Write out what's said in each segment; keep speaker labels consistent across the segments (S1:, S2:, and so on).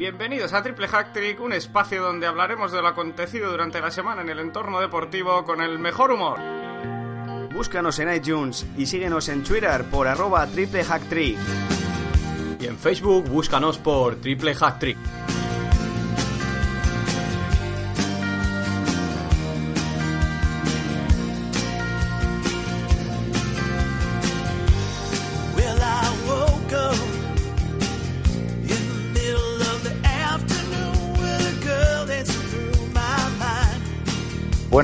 S1: Bienvenidos a Triple Hack Trick, un espacio donde hablaremos de lo acontecido durante la semana en el entorno deportivo con el mejor humor.
S2: Búscanos en iTunes y síguenos en Twitter por arroba Triple Hack Trick.
S3: Y en Facebook búscanos por Triple Hack Trick.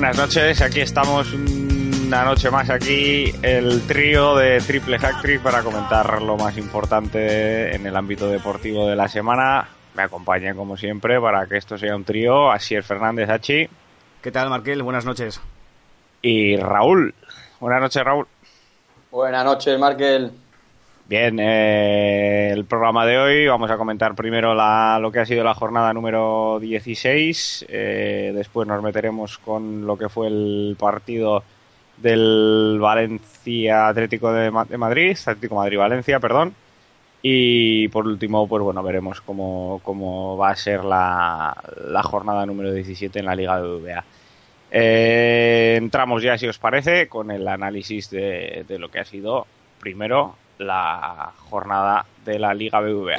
S4: Buenas noches, aquí estamos una noche más aquí, el trío de Triple Hack Trick para comentar lo más importante en el ámbito deportivo de la semana. Me acompaña como siempre para que esto sea un trío, Asier Fernández Hachi
S2: ¿Qué tal, Marquel? Buenas noches.
S4: y Raúl. Buenas noches, Raúl.
S5: Buenas noches, Markel.
S4: Bien, eh, el programa de hoy vamos a comentar primero lo que ha sido la jornada número 16, eh, después nos meteremos con lo que fue el partido del Valencia Atlético de, Ma- de Madrid, Atlético Madrid-Valencia, perdón, y por último, pues bueno, veremos cómo, cómo va a ser la, la jornada número 17 en la Liga de VA. Eh, entramos ya, si os parece, con el análisis de, de lo que ha sido primero la jornada de la Liga BBVA.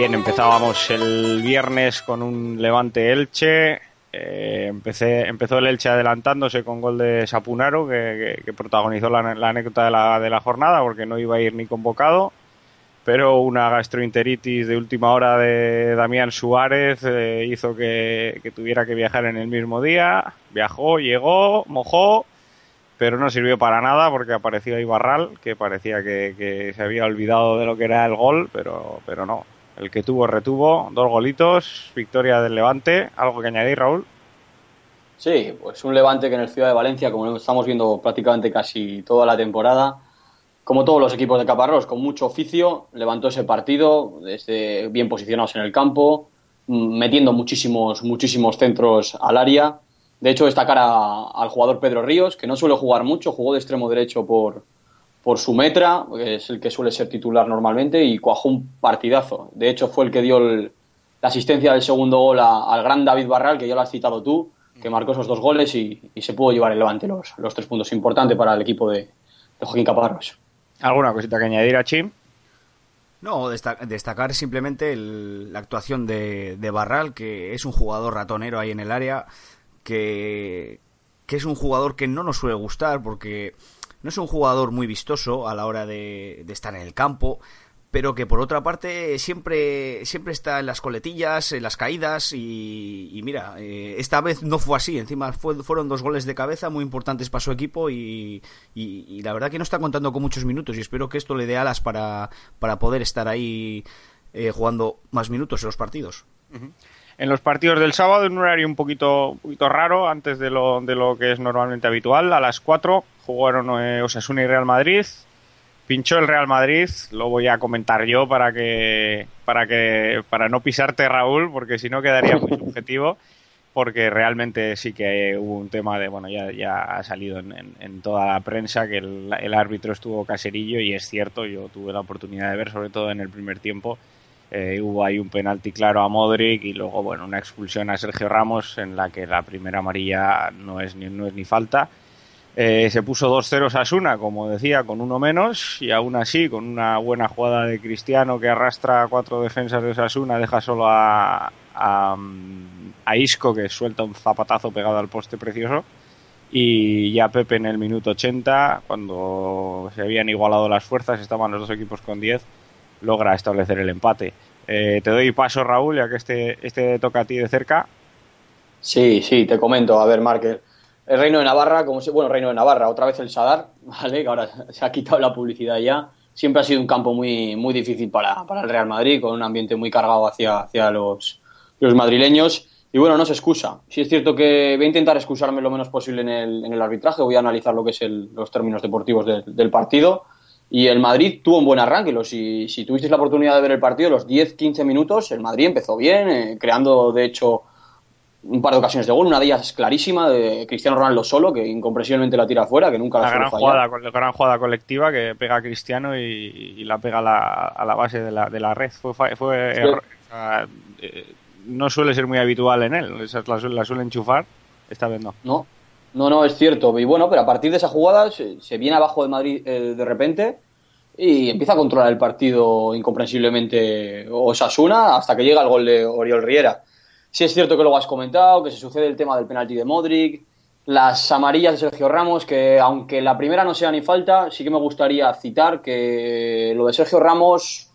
S4: Bien, empezábamos el viernes con un Levante Elche. Eh, empecé, empezó el Elche adelantándose con gol de Sapunaro, que, protagonizó la, la anécdota de la, de la jornada, porque no iba a ir ni convocado. Pero una gastroenteritis de última hora de Damián Suárez eh, hizo que, tuviera que viajar en el mismo día. Viajó, llegó, mojó, pero no sirvió para nada porque apareció Ibarral, que parecía que, que se había olvidado de lo que era el gol, pero, pero no. El que tuvo, retuvo, dos golitos, victoria del Levante. ¿Algo que añadir, Raúl?
S5: Sí, pues un Levante que en el Ciudad de Valencia, como lo estamos viendo prácticamente casi toda la temporada, como todos los equipos de Caparrós, con mucho oficio, levantó ese partido, desde bien posicionados en el campo, mm, metiendo muchísimos, muchísimos centros al área. De hecho, destacar a- al jugador Pedro Ríos, que no suele jugar mucho, jugó de extremo derecho por, por su metra, que es el que suele ser titular normalmente, y cuajó un partidazo. De hecho, fue el que dio el- la asistencia del segundo gol a- al gran David Barral, que ya lo has citado tú, que marcó esos dos goles y, y se pudo llevar el levante los, los tres puntos. Importante para el equipo de, de Joaquín Caparrós.
S4: ¿Alguna cosita que añadir a Chim?
S2: No, desta- destacar simplemente el- la actuación de, de Barral, que es un jugador ratonero ahí en el área, que, que es un jugador que no nos suele gustar porque no es un jugador muy vistoso a la hora de, de estar en el campo, pero que por otra parte siempre, siempre está en las coletillas, en las caídas y, mira, eh, esta vez no fue así, encima fue- fueron dos goles de cabeza muy importantes para su equipo y la verdad que no está contando con muchos minutos y espero que esto le dé alas para, para poder estar ahí eh, jugando más minutos en los partidos.
S4: En los partidos del sábado, en un horario un poquito, un poquito raro, antes de lo, de lo que es normalmente habitual, a las 4 jugaron eh, Osasuna y Real Madrid. Pinchó el Real Madrid, lo voy a comentar yo para que para que para no pisarte Raúl, porque si no quedaría muy subjetivo, porque realmente sí que hubo un tema de bueno ya, ya ha salido en, en- en toda la prensa que el, el árbitro estuvo caserillo y es cierto, yo tuve la oportunidad de ver sobre todo en el primer tiempo eh, hubo ahí un penalti claro a Modric y luego, bueno, una expulsión a Sergio Ramos en la que la primera amarilla no es ni, no es ni falta. Eh, se puso 2-0 Sasuna, como decía, con uno menos y aún así, con una buena jugada de Cristiano que arrastra cuatro defensas de Sasuna, deja solo a, a, Isco que suelta un zapatazo pegado al poste precioso. Y ya Pepe en el minuto 80, cuando se habían igualado las fuerzas, estaban los dos equipos con 10, logra establecer el empate. Eh, te doy paso, Raúl, ya que este, este toca a ti de cerca.
S5: Sí, sí, te comento. A ver, Markel. El Reino de Navarra, como se, bueno, Reino de Navarra, otra vez el Sadar, ¿vale? Que ahora se ha quitado la publicidad ya. Siempre ha sido un campo muy, muy difícil para, para el Real Madrid, con un ambiente muy cargado hacia, hacia los, los madrileños. Y bueno, no se excusa. Sí es cierto que voy a intentar excusarme lo menos posible en el, en el arbitraje, voy a analizar lo que es el- los términos deportivos del- del partido. Y el Madrid tuvo un buen arranque. Si, si tuvisteis la oportunidad de ver el partido, los 10-15 minutos, el Madrid empezó bien, eh, creando de hecho un par de ocasiones de gol, una de ellas es clarísima, de Cristiano Ronaldo solo, que incomprensiblemente la tira afuera, que nunca la,
S4: La gran jugada, la gran jugada colectiva que pega a Cristiano y, y la pega a la, a la base de la, de la red. Fue, fue
S5: Sí.
S4: error- o sea, eh, no suele ser muy habitual en él. Esas la, suele- la suele enchufar. Esta vez no.
S5: No, no, no, es cierto. Y bueno, pero a partir de esa jugada se, se viene abajo de Madrid eh, de repente y empieza a controlar el partido incomprensiblemente Osasuna hasta que llega el gol de Oriol Riera. Sí es cierto que luego has comentado que se sucede el tema del penalti de Modric, las amarillas de Sergio Ramos, que aunque la primera no sea ni falta, sí que me gustaría citar que lo de Sergio Ramos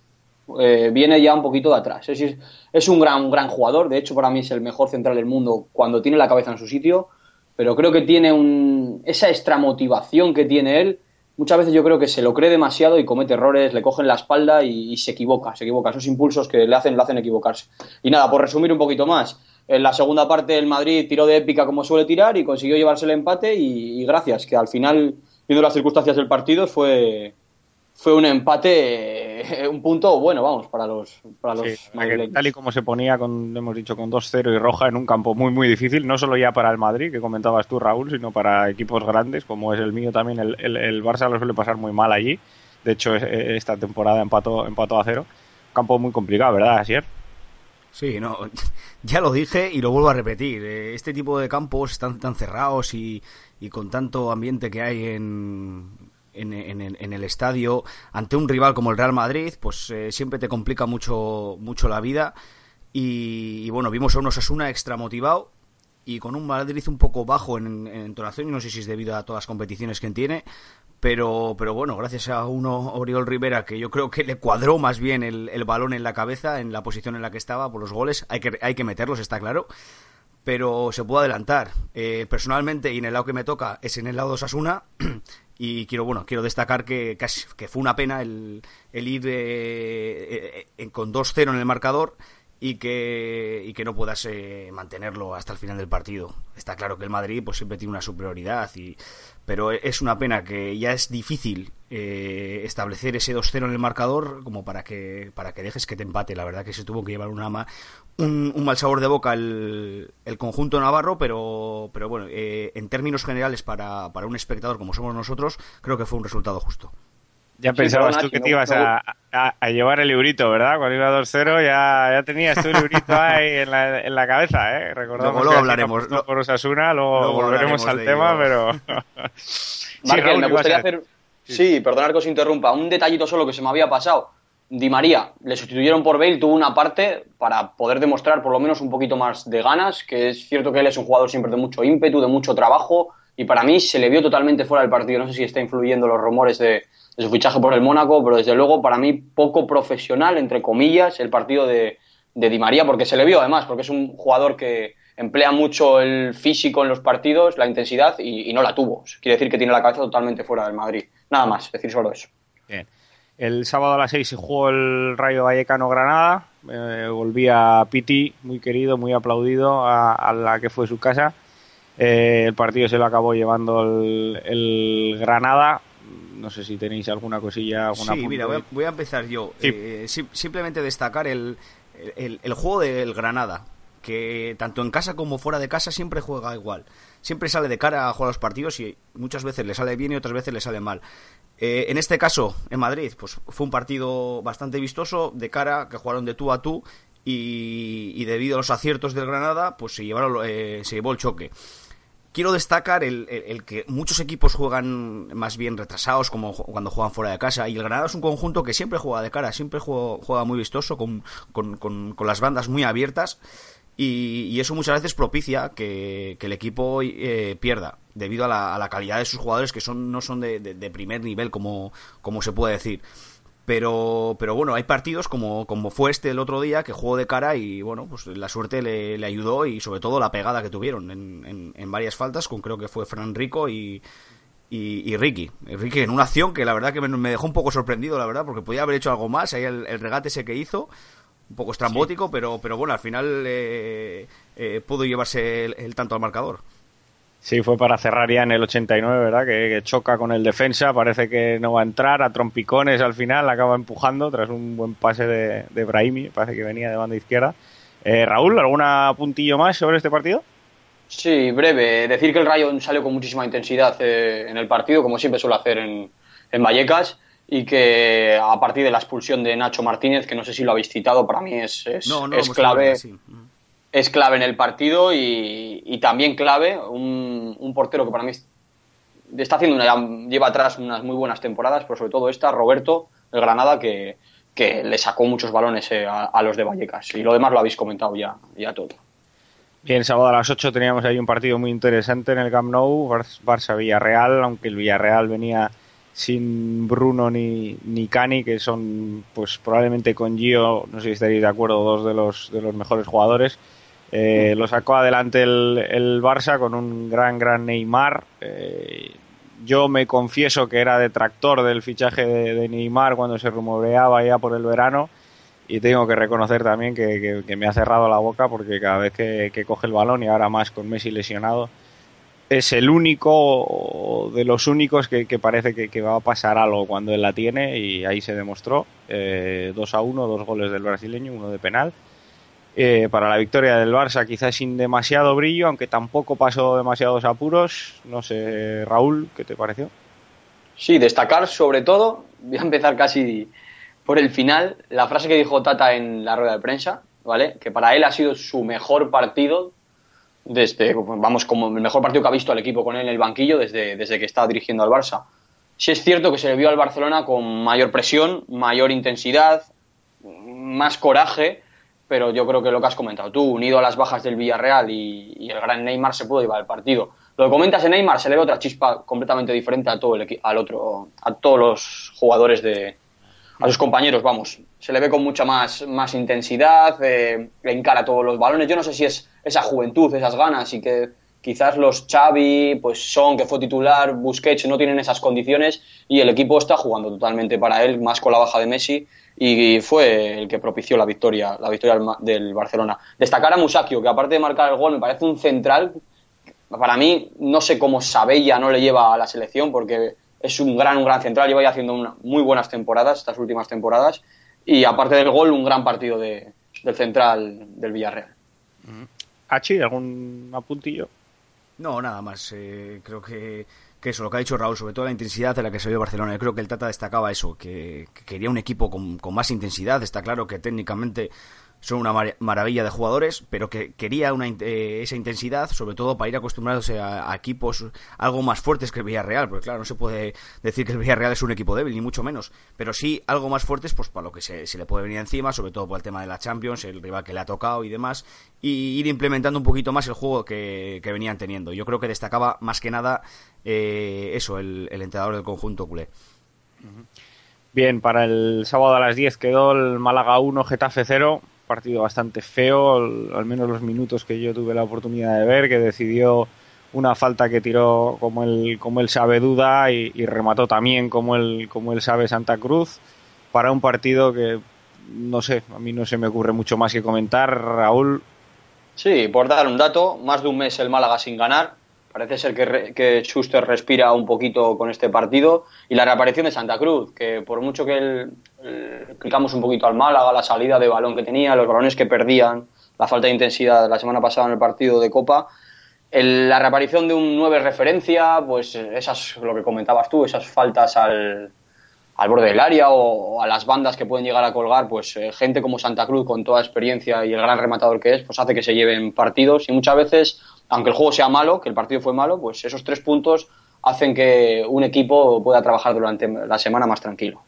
S5: eh, viene ya un poquito de atrás. Es, un gran, gran jugador, de hecho para mí es el mejor central del mundo cuando tiene la cabeza en su sitio, pero creo que tiene un, esa extra motivación que tiene él. Muchas veces yo creo que se lo cree demasiado y comete errores, le cogen la espalda y, se equivoca, se equivoca. Esos impulsos que le hacen, le hacen equivocarse. Y nada, por resumir un poquito más, en la segunda parte el Madrid tiró de épica como suele tirar y consiguió llevarse el empate y, y gracias, que al final, viendo las circunstancias del partido, fue, fue un empate, eh, un punto bueno, vamos, para los, para los
S4: Sí, que tal y como se ponía, con, hemos dicho, con 2-0 y roja en un campo muy, muy difícil, no solo ya para el Madrid, que comentabas tú, Raúl, sino para equipos grandes, como es el mío también. El, el, el Barça lo suele pasar muy mal allí. De hecho, es- esta temporada empató, empató a cero. Campo muy complicado, ¿verdad, Asier?
S2: Sí, no, ya lo dije y lo vuelvo a repetir. eh, Este tipo de campos están tan cerrados y, y con tanto ambiente que hay en, en, en en el estadio ante un rival como el Real Madrid, pues eh, siempre te complica mucho, mucho la vida. Y, y bueno, vimos a un Osasuna extra motivado y con un Madrid un poco bajo en, en entonación, no sé si es debido a todas las competiciones que tiene, pero, pero bueno, gracias a uno Oriol Rivera que yo creo que le cuadró más bien el, el balón en la cabeza, en la posición en la que estaba por los goles, hay que, hay que meterlos, está claro, pero se puede adelantar. Eh, personalmente, y en el lado que me toca, es en el lado de Osasuna, y quiero, bueno, quiero destacar que, que fue una pena el, el ir eh, eh, con 2-0 en el marcador y que, y que no puedas eh, mantenerlo hasta el final del partido. Está claro que el Madrid pues siempre tiene una superioridad, y, pero es una pena que ya es difícil eh, establecer ese 2-0 en el marcador como para que, para que dejes que te empate. La verdad que se tuvo que llevar una un, un mal sabor de boca el, el conjunto navarro, pero, pero bueno, eh, en términos generales para, para un espectador como somos nosotros, creo que fue un resultado justo.
S4: Ya
S5: Sí,
S4: pensabas tú que te ibas a, a- a llevar el librito, ¿verdad? Cuando iba 2-0 ya, ya tenías tu librito ahí en la, en la cabeza, ¿eh? Recordamos
S2: Luego- luego hablaremos, lo-
S4: por Osasuna, luego,
S2: luego
S4: volveremos al tema,
S2: ello.
S4: pero... sí,
S5: Markel,
S4: Raúl,
S5: me gustaría hacer. Sí, perdonar que os interrumpa. Un detallito solo que se me había pasado. Di María, le sustituyeron por Bale, tuvo una parte para poder demostrar por lo menos un poquito más de ganas, que es cierto que él es un jugador siempre de mucho ímpetu, de mucho trabajo, y para mí se le vio totalmente fuera del partido. No sé si está influyendo los rumores de, de su fichaje por el Mónaco, pero desde luego para mí poco profesional, entre comillas, el partido de, Di María, porque se le vio además, porque es un jugador que emplea mucho el físico en los partidos, la intensidad, y, y no la tuvo. Quiere decir que tiene la cabeza totalmente fuera del Madrid. Nada más, decir solo eso.
S4: El sábado a las 6 se jugó el Rayo Vallecano Granada. Eh, volvía Piti, muy querido, muy aplaudido, a, a la que fue su casa. Eh, el partido se lo acabó llevando el, el Granada. No sé si tenéis alguna cosilla. Alguna
S2: Sí, mira, voy a, voy a empezar yo.
S4: Sí.
S2: Eh, sim- simplemente destacar el, el, el juego del Granada, que tanto en casa como fuera de casa siempre juega igual. Siempre sale de cara a jugar los partidos y muchas veces le sale bien y otras veces le sale mal. Eh, en este caso, en Madrid, pues fue un partido bastante vistoso, de cara, que jugaron de tú a tú y, debido a los aciertos del Granada, pues se, llevaron, eh, se llevó el choque. Quiero destacar el, que muchos equipos juegan más bien retrasados, como cuando juegan fuera de casa, y el Granada es un conjunto que siempre juega de cara, siempre juega, juega muy vistoso, con- con- con las bandas muy abiertas, y, y eso muchas veces propicia que, el equipo eh, pierda, debido a la, a la calidad de sus jugadores, que son no son de, primer nivel, como, se puede decir. Pero, pero bueno, hay partidos como, como fue este el otro día que jugó de cara y bueno, pues la suerte le, ayudó y sobre todo la pegada que tuvieron en, varias faltas, con creo que fue Fran Rico y, Ricky. Ricky en una acción que la verdad que me, me dejó un poco sorprendido, la verdad, porque podía haber hecho algo más. Ahí el, el regate ese que hizo, un poco estrambótico, pero, pero bueno, al final eh, eh, pudo llevarse el, el tanto al marcador.
S4: Sí, fue para cerrar ya en el 89, ¿verdad? Que, que choca con el defensa, parece que no va a entrar, a trompicones al final, acaba empujando tras un buen pase de, de Brahimi, parece que venía de banda izquierda. Eh, Raúl, ¿alguna puntillo más sobre este partido?
S5: Sí, breve. Decir que el Rayo salió con muchísima intensidad eh, en el partido, como siempre suele hacer en, en Vallecas, y que a partir de la expulsión de Nacho Martínez, que no sé si lo habéis citado, para mí es, es,
S2: No, no,
S5: es
S2: hemos
S5: clave.
S2: sí.
S5: es clave en el partido y, y también clave un, un portero que para mí es- está haciendo una, lleva atrás unas muy buenas temporadas, pero sobre todo esta, Roberto, el Granada, que, que le sacó muchos balones eh, a, a los de Vallecas. Y lo demás lo habéis comentado ya, ya todo.
S4: Bien, sábado a las 8 teníamos ahí un partido muy interesante en el Camp Nou, Bar- Barça-Villarreal, aunque el Villarreal venía sin Bruno ni, ni Cani, que son pues probablemente con Gio, no sé si estaréis de acuerdo, dos de los, de los mejores jugadores. Eh, lo sacó adelante el, el Barça con un gran, gran Neymar. Eh, yo me confieso que era detractor del fichaje de, de Neymar cuando se rumoreaba ya por el verano y tengo que reconocer también que, que- que me ha cerrado la boca porque cada vez que, que coge el balón y ahora más con Messi lesionado es el único de los únicos que, parece que, que va a pasar algo cuando él la tiene y ahí se demostró eh, 2 a 1, dos goles del brasileño, uno de penal Eh, para la victoria del Barça quizás sin demasiado brillo aunque tampoco pasó demasiados apuros no sé Raúl, ¿qué te pareció?
S5: Sí, destacar sobre todo, voy a empezar casi por el final, la frase que dijo Tata en la rueda de prensa, ¿vale? Que para él ha sido su mejor partido desde, vamos, como el mejor partido que ha visto al equipo con él en el banquillo desde, desde que está dirigiendo al Barça. Sí es cierto que se le vio al Barcelona con mayor presión, mayor intensidad, más coraje, pero yo creo que lo que has comentado tú, unido a las bajas del Villarreal y, el gran Neymar, se puede llevar el partido. Lo que comentas en Neymar se le ve otra chispa completamente diferente a todo el al otro, a todos los jugadores de, a sus compañeros, vamos. Se le ve con mucha más, más intensidad, eh, encara todos los balones. Yo no sé si es esa juventud, esas ganas y que quizás los Xavi, pues Son, que fue titular, Busquets, no tienen esas condiciones y el equipo está jugando totalmente para él, más con la baja de Messi y fue el que propició la victoria, la victoria del Barcelona. Destacar a Musakio, que aparte de marcar el gol, me parece un central para mí, no sé cómo Sabella no le lleva a la selección, porque es un gran, un gran central, lleva ya haciendo una- muy buenas temporadas, estas últimas temporadas, y aparte del gol, un gran partido de, del central del Villarreal.
S4: Hachi, ¿algún apuntillo?
S2: No, nada más. eh, creo que, que eso, lo que ha dicho Raúl, sobre todo la intensidad de la que se vio Barcelona. Yo creo que el Tata destacaba eso, que, que quería un equipo con, con más intensidad. Está claro que técnicamente son una mar- maravilla de jugadores, pero que quería una, eh, esa intensidad, sobre todo para ir acostumbrándose a, equipos algo más fuertes que el Villarreal, porque claro, no se puede decir que el Villarreal es un equipo débil, ni mucho menos, pero sí algo más fuertes, pues para lo que se, se le puede venir encima, sobre todo por el tema de la Champions, el rival que le ha tocado y demás, y ir implementando un poquito más el juego que, que venían teniendo. Yo creo que destacaba más que nada eh, eso, el, el entrenador del conjunto culé.
S4: Bien, para el sábado a las 10 quedó el Málaga 1, Getafe 0. Partido bastante feo, al menos los minutos que yo tuve la oportunidad de ver, que decidió una falta que tiró como él, como él sabe Duda y, y remató también como él, como él sabe Santa Cruz. Para un partido que, no sé, a mí no se me ocurre mucho más que comentar. Raúl,
S5: Sí, por dar un dato, más de un mes el Málaga sin ganar. Parece ser que, re- que Schuster respira un poquito con este partido. Y la reaparición de Santa Cruz, que por mucho que el, el- clicamos un poquito al Málaga, la salida de balón que tenía, los balones que perdían, la falta de intensidad la semana pasada en el partido de Copa, la reaparición de un 9 referencia, pues eh, esas, lo que comentabas tú, esas faltas al, al borde del área o, o a las bandas que pueden llegar a colgar, pues eh, gente como Santa Cruz con toda experiencia y el gran rematador que es, pues hace que se lleven partidos y muchas veces, aunque el juego sea malo, que el partido fue malo, pues esos tres puntos hacen que un equipo pueda trabajar durante la semana más tranquilo.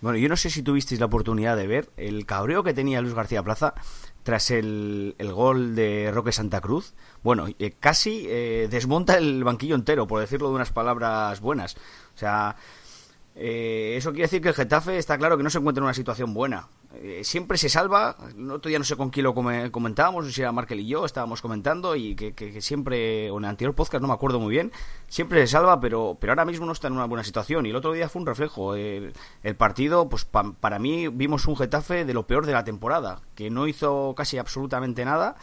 S2: Bueno, yo no sé si tuvisteis la oportunidad de ver el cabreo que tenía Luis García Plaza tras el, el gol de Roque Santa Cruz. Bueno, eh, casi eh, desmonta el banquillo entero, por decirlo de unas palabras buenas. O sea, eh, eso quiere decir que el Getafe está claro que no se encuentra en una situación buena. Eh, siempre se salva. El otro día no sé con quién lo come- comentábamos, no sé si era Markel y yo, estábamos comentando y que siempre, o en el anterior podcast, no me acuerdo muy bien, siempre se salva, pero, pero ahora mismo no está en una buena situación. Y el otro día fue un reflejo. El, el partido, pues pa- para mí vimos un Getafe de lo peor de la temporada, que no hizo casi absolutamente nada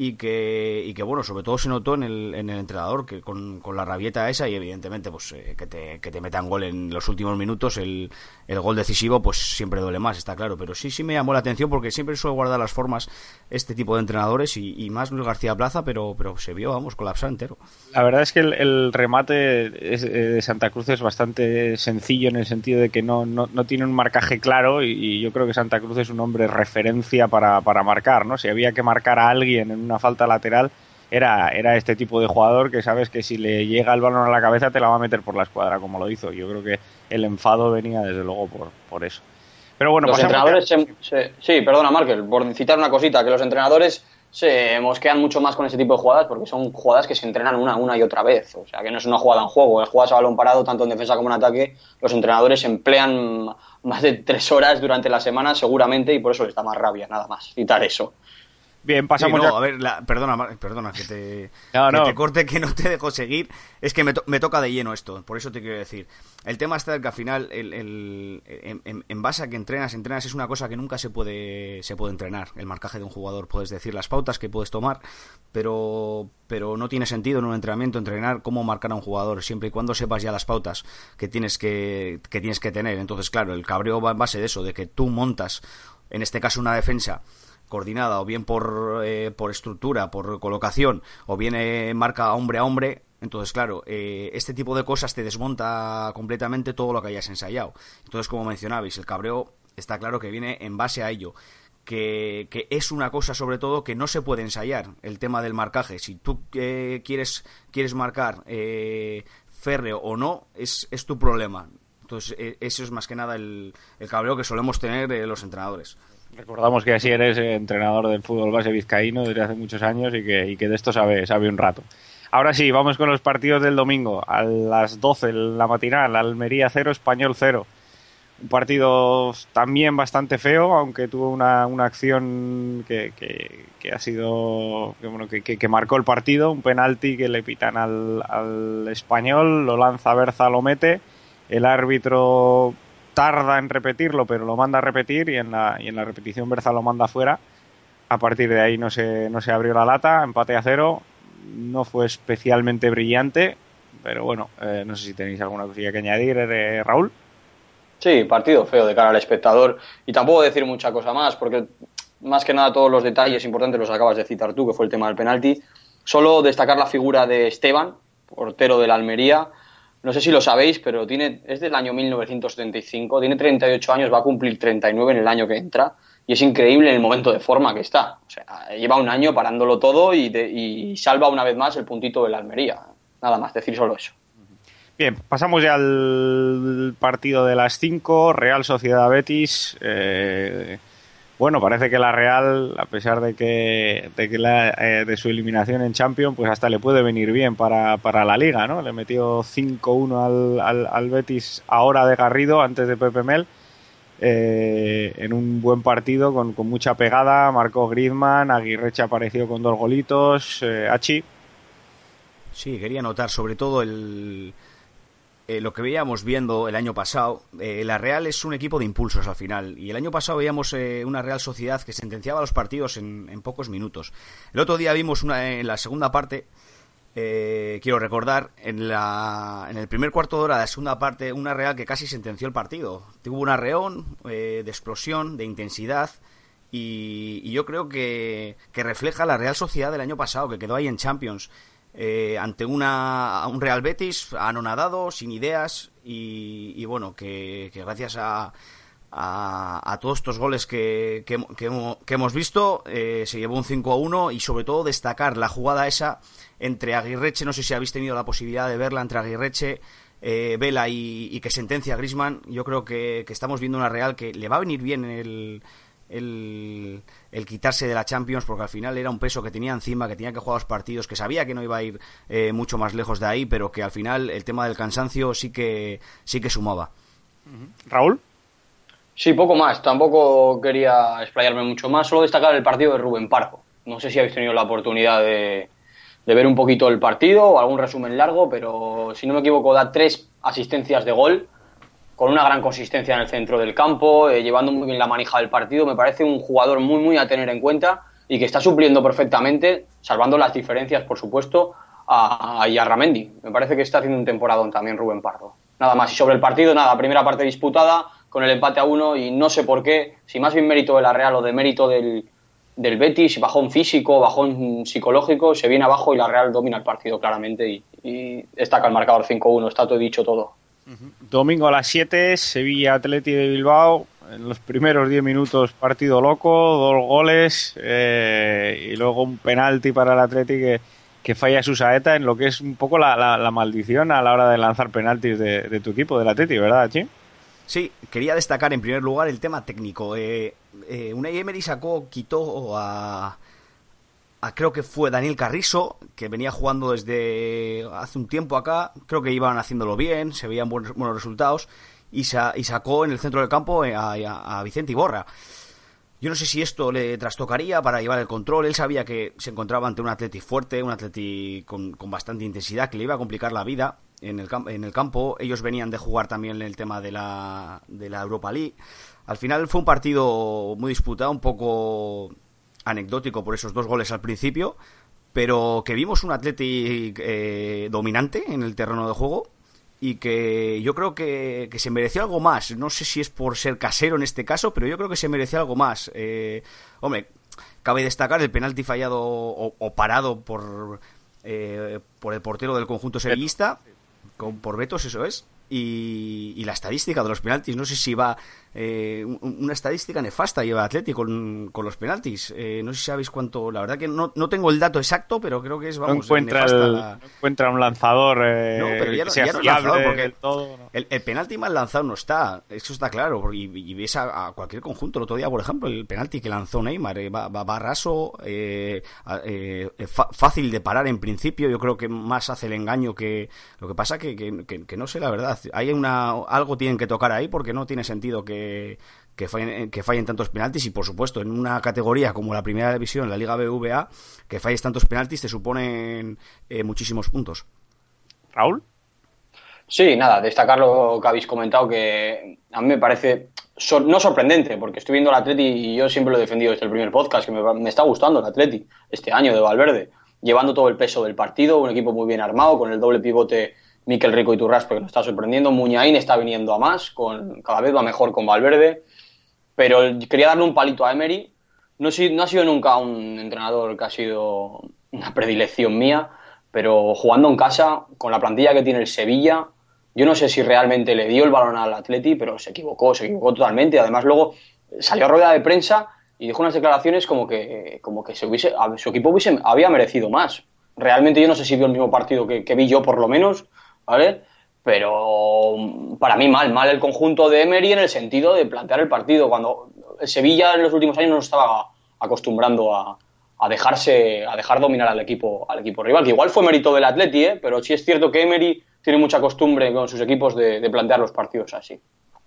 S2: y que, y que bueno, sobre todo se notó en el, en el entrenador, que con, con la rabieta esa y evidentemente pues eh, que, te, que te metan gol en los últimos minutos, el, el gol decisivo pues siempre duele más, está claro, pero sí, sí me llamó la atención porque siempre suele guardar las formas este tipo de entrenadores y, más Luis García Plaza, pero, pero se vio, vamos, colapsar entero.
S4: La verdad es que el, el remate eh, de Santa Cruz es bastante sencillo en el sentido de que no, no, no tiene un marcaje claro y, yo creo que Santa Cruz es un hombre referencia para, para marcar, ¿no? Si había que marcar a alguien en una falta lateral era, era este tipo de jugador que sabes que si le llega el balón a la cabeza te la va a meter por la escuadra como lo hizo. Yo creo que el enfado venía desde luego por, por eso. Pero bueno,
S5: los entrenadores se, se- sí, perdona Markel, por citar una cosita, que los entrenadores se mosquean mucho más con ese tipo de jugadas porque son jugadas que se entrenan una, una y otra vez. O sea, que no es una jugada en juego, es jugadas a balón parado, tanto en defensa como en ataque. Los entrenadores emplean más de tres horas durante la semana seguramente y por eso les da más rabia, nada más, citar eso.
S4: Bien,
S2: Sí,
S4: pasamos
S2: no,
S4: ya-
S2: a ver, la- perdona, perdona que te,
S4: No,
S2: que
S4: no.
S2: te corte, que no te dejo seguir. Es que me, to- me toca de lleno esto, por eso te quiero decir. El tema está de que al final, el, el- en, en- en base a que entrenas, entrenas, es una cosa que nunca se puede, se puede entrenar. El marcaje de un jugador, puedes decir las pautas que puedes tomar, pero, pero no tiene sentido en un entrenamiento entrenar cómo marcar a un jugador, siempre y cuando sepas ya las pautas que tienes que, que tienes que tener. Entonces, claro, el cabreo va en base de eso, de que tú montas, en este caso, una defensa coordinada o bien por, eh, por estructura, por colocación, o bien eh, marca hombre a hombre, entonces, claro, eh, este tipo de cosas te desmonta completamente todo lo que hayas ensayado. Entonces, como mencionabais, el cabreo está claro que viene en base a ello. Que, que es una cosa sobre todo que no se puede ensayar, el tema del marcaje. Si tú eh, quieres, quieres marcar eh, férreo o no, es, es tu problema. Entonces, eh, eso es más que nada el, el cabreo que solemos tener eh, los entrenadores.
S4: Recordamos que así eres entrenador del fútbol base vizcaíno desde hace muchos años y que, de esto sabe, un rato. Ahora sí, vamos con los partidos del domingo. A las 12, la matinal, Almería 0, Español 0. Un partido también bastante feo, aunque tuvo una, una acción que, que- que ha sido. que, bueno, que marcó el partido. Un penalti que le pitan al, al español, lo lanza Berza, lo mete. El árbitro tarda en repetirlo, pero lo manda a repetir y en la, y en la repetición Berza lo manda fuera. A partir de ahí no se, no se abrió la lata, empate a cero. No fue especialmente brillante, pero bueno, eh, no sé si tenéis alguna cosilla que añadir, eh, Raúl.
S5: Sí, partido feo de cara al espectador. Y tampoco decir mucha cosa más, porque más que nada todos los detalles importantes los acabas de citar tú, que fue el tema del penalti. Solo destacar la figura de Esteban, portero de la Almería. No sé si lo sabéis, pero tiene, es del año 1975, tiene 38 años, va a cumplir 39 en el año que entra. Y es increíble el momento de forma que está. O sea, lleva un año parándolo todo y, de- y salva una vez más el puntito de la Almería. Nada más, decir solo eso.
S4: Bien, pasamos ya al partido de las 5, Real Sociedad Betis. Eh, bueno, parece que la Real, a pesar de que, de, que la- eh, de su eliminación en Champions, pues hasta le puede venir bien para, para la liga, ¿no? Le metió 5-1 al, al, Betis ahora de Garrido, antes de Pepe Mel, eh, en un buen partido con, con mucha pegada. Marcó Griezmann, Aguirreche apareció con dos golitos, eh, Hachi.
S2: Sí, quería notar sobre todo el, eh, lo que veíamos viendo el año pasado. Eh, la Real es un equipo de impulsos al final. Y el año pasado veíamos eh, una Real Sociedad que sentenciaba los partidos en, en pocos minutos. El otro día vimos una, en la segunda parte, quiero recordar, en, la, en el primer cuarto de hora de la segunda parte, una Real que casi sentenció el partido. Tuvo un arreón de explosión, de intensidad. Y, yo creo que refleja la Real Sociedad del año pasado, que quedó ahí en Champions eh, ante una, un Real Betis anonadado, sin ideas y, y bueno, que, gracias a, a, todos estos goles que, que, que hemos, visto eh, se llevó un 5 a 1 y sobre todo destacar la jugada esa entre Aguirreche, no sé si habéis tenido la posibilidad de verla entre Aguirreche, eh, Vela y, que sentencia Grisman, yo creo que, que estamos viendo una Real que le va a venir bien el, el, el quitarse de la Champions porque al final era un peso que tenía encima, que tenía que jugar los partidos, que sabía que no iba a ir eh, mucho más lejos de ahí, pero que al final el tema del cansancio sí que sí que sumaba.
S4: Raúl.
S5: Sí, poco más. Tampoco quería explayarme mucho más. Solo destacar el partido de Rubén Parco. No sé si habéis tenido la oportunidad de, de ver un poquito el partido o algún resumen largo, pero si no me equivoco, da tres asistencias de gol con una gran consistencia en el centro del campo, eh, llevando muy bien la manija del partido. Me parece un jugador muy, muy a tener en cuenta y que está supliendo perfectamente, salvando las diferencias, por supuesto, a, a Yarramendi. Me parece que está haciendo un temporadón también Rubén Pardo. Nada más. Y sobre el partido, nada, primera parte disputada con el empate a uno y no sé por qué, si más bien mérito de la Real o de mérito del, del Betis, bajón físico, bajón psicológico, se viene abajo y la Real domina el partido claramente y, y destaca el marcador 5-1, está todo dicho todo.
S4: Domingo a las 7, Sevilla Atleti de Bilbao. En los primeros 10 minutos, partido loco, dos goles eh, y luego un penalti para el Atleti que, que falla su saeta en lo que es un poco la, la- maldición a la hora de lanzar penaltis de, tu equipo, del Atleti, ¿verdad, Chi?
S2: Sí, quería destacar en primer lugar el tema técnico. Eh, eh, sacó, quitó a, creo que fue Daniel Carrizo, que venía jugando desde hace un tiempo acá. Creo que iban haciéndolo bien, se veían buenos, buenos resultados. Y, sa- y sacó en el centro del campo eh, a, Vicente Iborra. Yo no sé si esto le trastocaría para llevar el control. Él sabía que se encontraba ante un Atleti fuerte, un Atleti con, con bastante intensidad, que le iba a complicar la vida en el, en el campo. Ellos venían de jugar también el tema de la, de la Europa League. Al final fue un partido muy disputado, un poco anecdótico por esos dos goles al principio, pero que vimos un Atleti eh, dominante en el terreno de juego y que yo creo que, que se mereció algo más. No sé si es por ser casero en este caso, pero yo creo que se mereció algo más. Eh, hombre, cabe destacar el penalti fallado o, o parado por, eh, por el portero del conjunto sevillista, con, por Betos, eso es. Y, y la estadística de los penaltis, no sé si va eh, un- una estadística nefasta lleva Atleti con, con los penaltis. Eh, no sé si sabéis cuánto, la verdad que no, no tengo el dato exacto, pero creo que es,
S4: No
S2: vamos,
S4: encuentra,
S2: nefasta
S4: el-
S2: la-
S4: no encuentra un lanzador eh,
S2: No, pero ya no- ya no es
S4: fiable
S2: lanzador, porque
S4: todo. ¿no?
S2: El, el penalti mal lanzado no está, eso está claro. porque- Y, y ves a, a cualquier conjunto. El otro día, por ejemplo, el penalti que lanzó Neymar eh, va, va, va raso, eh, fácil de parar en principio. Yo creo que más hace el engaño que. Lo que pasa que, que, que- que no sé la verdad. Hay una algo tienen que tocar ahí porque no tiene sentido que. Que fallen, que fallen tantos penaltis y por supuesto en una categoría como la primera división, la Liga BVA, que falles tantos penaltis te suponen eh, muchísimos puntos.
S4: Raúl.
S5: Sí, nada, destacar lo que habéis comentado, que a mí me parece sor- no sorprendente, porque estoy viendo el Atleti y yo siempre lo he defendido desde el primer podcast, que me, me está gustando el Atleti este año de Valverde, llevando todo el peso del partido, un equipo muy bien armado, con el doble pivote Miquel Rico y Turraspe, que nos está sorprendiendo, Muñain está viniendo a más, con, cada vez va mejor con Valverde, pero quería darle un palito a Emery, no, ha sido nunca un entrenador que ha sido una predilección mía, pero jugando en casa, con la plantilla que tiene el Sevilla, yo no sé si realmente le dio el balón al Atleti, pero se equivocó, se equivocó totalmente. Además, luego salió a rueda de prensa y dijo unas declaraciones como que, como que su equipo hubiese, había merecido más. Realmente yo no sé si vio el mismo partido que vi yo, por lo menos, ¿vale? Pero mm, para mí mal, mal el conjunto de Emery en el sentido de plantear el partido. Cuando el Sevilla en los últimos años no estaba acostumbrando a, a dejarse, a dejar dominar al equipo, al equipo rival, que igual fue mérito del Atleti, ¿eh? pero sí es cierto que Emery tiene mucha costumbre con sus equipos de, de plantear los partidos así.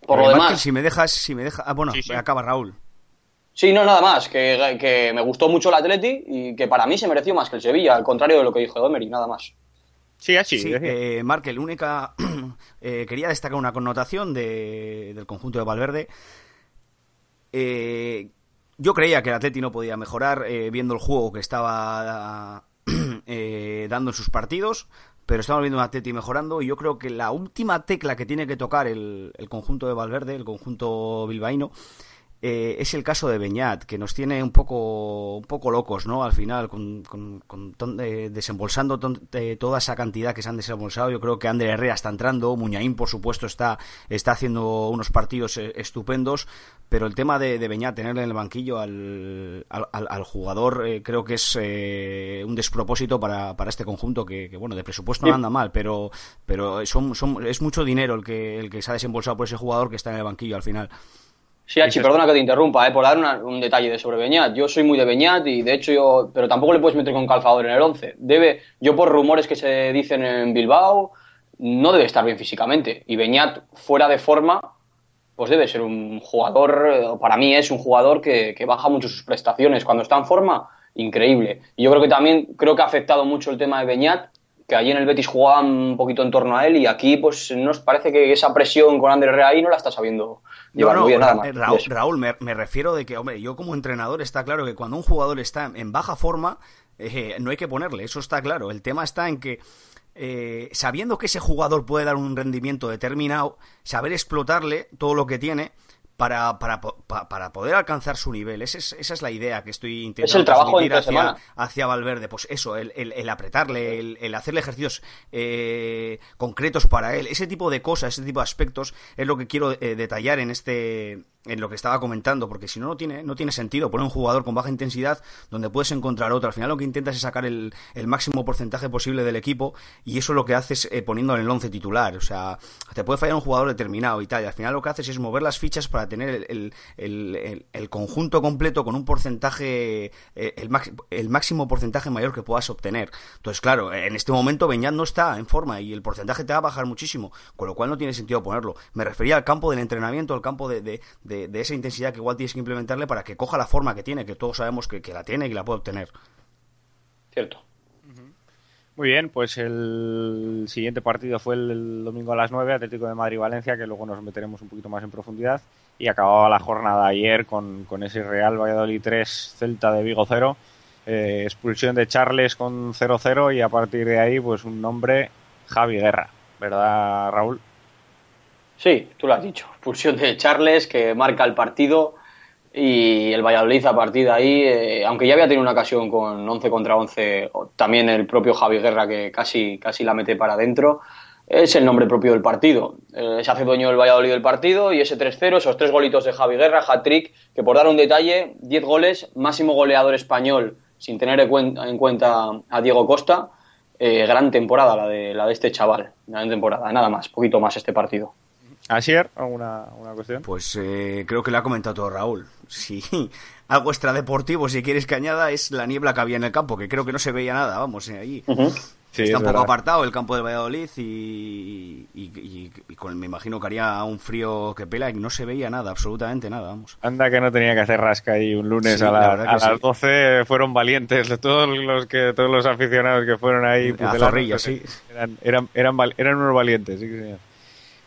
S5: Por lo demás,
S2: si me dejas, si me deja, ah, bueno,
S4: Sí, sí.
S2: acaba Raúl.
S5: sí, no, nada más, que, que me gustó mucho el Atleti y que para mí se mereció más que el Sevilla, al contrario de lo que dijo Emery, nada más.
S4: Sí, así.
S2: Sí, eh, Markel, única eh, quería destacar una connotación de- del conjunto de Valverde. Eh, yo creía que el Atleti no podía mejorar eh, viendo el juego que estaba dando en sus partidos, pero estamos viendo un Atleti mejorando y yo creo que la última tecla que tiene que tocar el, el conjunto de Valverde, el conjunto bilbaíno, eh, es el caso de Beñat, que nos tiene un poco, un poco locos, ¿no? Al final, con, con- con ton- eh, desembolsando ton- eh, toda esa cantidad que se han desembolsado. Yo creo que Ander Herrera está entrando, Muñain, por supuesto, está, está haciendo unos partidos eh, estupendos, pero el tema de, de Beñat, tenerle en el banquillo al, al, al- al jugador, eh, creo que es eh, un despropósito para, para este conjunto que, que, bueno, de presupuesto no anda mal, pero, pero son, son, es mucho dinero el que, el que se ha desembolsado por ese jugador que está en el banquillo al final.
S5: Sí, Achi, perdona que te interrumpa, eh, por dar una- un detalle de sobre Beñat. Yo soy muy de Beñat y de hecho yo, pero tampoco le puedes meter con calzador en el 11. Debe, yo por rumores que se dicen en Bilbao, no debe estar bien físicamente. Y Beñat fuera de forma, pues debe ser un jugador, para mí es un jugador que, que baja mucho sus prestaciones. Cuando está en forma, increíble. Y yo creo que también, creo que ha afectado mucho el tema de Beñat, que allí en el Betis jugaban un poquito en torno a él y aquí pues nos parece que esa presión con Andrés Rea ahí no la está sabiendo llevar
S2: No, no,
S5: muy bien, nada
S2: Ra-
S5: más.
S2: Raúl. Raúl, me, me refiero de que, hombre, yo como entrenador está claro que cuando un jugador está en baja forma, eh, no hay que ponerle, eso está claro. El tema está en que, eh, sabiendo que ese jugador puede dar un rendimiento determinado, saber explotarle todo lo que tiene para, para, para poder alcanzar su nivel. Ese es- esa es la idea que estoy intentando
S5: Es el trabajo
S2: hacia, hacia Valverde. Pues eso, el, el- el apretarle, el, el hacerle ejercicios eh, concretos para él, ese tipo de cosas, ese tipo de aspectos es lo que quiero eh, detallar en este en lo que estaba comentando, porque si no, no tiene, no tiene sentido poner un jugador con baja intensidad donde puedes encontrar otro. Al final lo que intentas es sacar el, máximo porcentaje posible del equipo y eso lo que haces eh, poniendo en el once titular. O sea, te puede fallar un jugador determinado y tal. Y al final lo que haces es mover las fichas para tener el, el- conjunto completo con un porcentaje, eh, el, max- el máximo porcentaje mayor que puedas obtener. Entonces, claro, en este momento Beñat no está en forma y el porcentaje te va a bajar muchísimo, con lo cual no tiene sentido ponerlo. Me refería al campo del entrenamiento, al campo de- de- de esa intensidad que igual tienes que implementarle para que coja la forma que tiene, que todos sabemos que, que la tiene y que la puede obtener.
S5: Cierto.
S4: Muy bien, pues el siguiente partido fue el, el domingo a las 9, Atlético de Madrid-Valencia, que luego nos meteremos un poquito más en profundidad. Y acababa la jornada ayer con, con ese Real Valladolid 3, Celta de Vigo 0. eh, expulsión de Charles con 0-0 y a partir de ahí, pues un nombre, Javi Guerra. ¿Verdad, Raúl?
S5: Sí, tú lo has dicho. Expulsión de Charles que marca el partido y el Valladolid a partir de ahí, eh, aunque ya había tenido una ocasión con 11 contra 11, o también el propio Javi Guerra que casi, casi la mete para adentro, es el nombre propio del partido. Eh, se hace dueño el Valladolid del partido y ese 3-0, esos tres golitos de Javi Guerra, hat-trick, que por dar un detalle, 10 goles, máximo goleador español sin tener en cuenta a Diego Costa. Eh, gran temporada la de, la de este chaval, gran temporada, nada más, poquito más este partido.
S4: Asier, ¿alguna, alguna cuestión?
S2: Pues eh, creo que le ha comentado todo Raúl. Sí, algo extradeportivo, si quieres que añada, es la niebla que había en el campo, que creo que no se veía nada, vamos, eh, ahí.
S4: Sí,
S2: Está
S4: es
S2: un poco
S4: verdad.
S2: apartado el campo de Valladolid y, y- y- y con, me imagino que haría un frío que pela y no se veía nada, absolutamente nada, vamos.
S4: Anda que no tenía que hacer rasca ahí un lunes
S2: Sí,
S4: a,
S2: la
S4: la-
S2: verdad
S4: a las
S2: sí.
S4: 12 fueron valientes todos los que todos los aficionados que fueron ahí
S2: A zorrilla,
S4: pues,
S2: sí.
S4: eran, eran, eran, eran unos valientes sí, señor.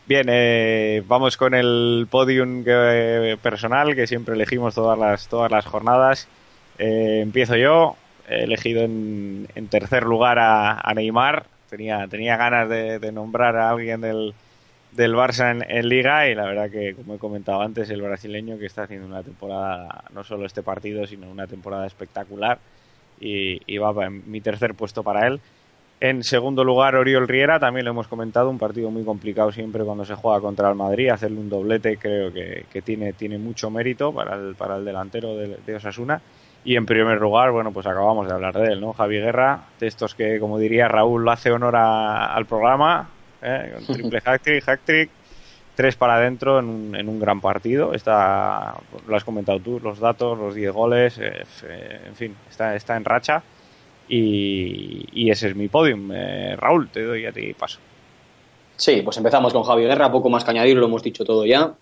S4: Bien eh, vamos con el podium que- personal que siempre elegimos todas las todas las jornadas Eh, empiezo yo he elegido en, tercer lugar a, Neymar tenía tenía ganas de, nombrar a alguien del del Barça en, en Liga y la verdad que, como he comentado antes, el brasileño que está haciendo una temporada, no solo este partido, sino una temporada espectacular y, y va en mi tercer puesto para él. En segundo lugar, Oriol Riera, también lo hemos comentado, un partido muy complicado siempre cuando se juega contra el Madrid. Hacerle un doblete creo que, que tiene, tiene mucho mérito para el, para el delantero de, de Osasuna. Y en primer lugar, bueno, pues acabamos de hablar de él, ¿no? Javi Guerra, de estos que, como diría Raúl, hace honor a- al programa, ¿eh? con triple hat-trick, hat-trick, tres para adentro en un, en un gran partido. Está, lo has comentado tú, los datos, los 10 goles, eh, en fin, está, está en racha. Y, ese es mi podium. Eh, Raúl, te doy a ti paso.
S5: Sí, pues empezamos con Javi Guerra, poco más que añadir, lo hemos dicho todo ya.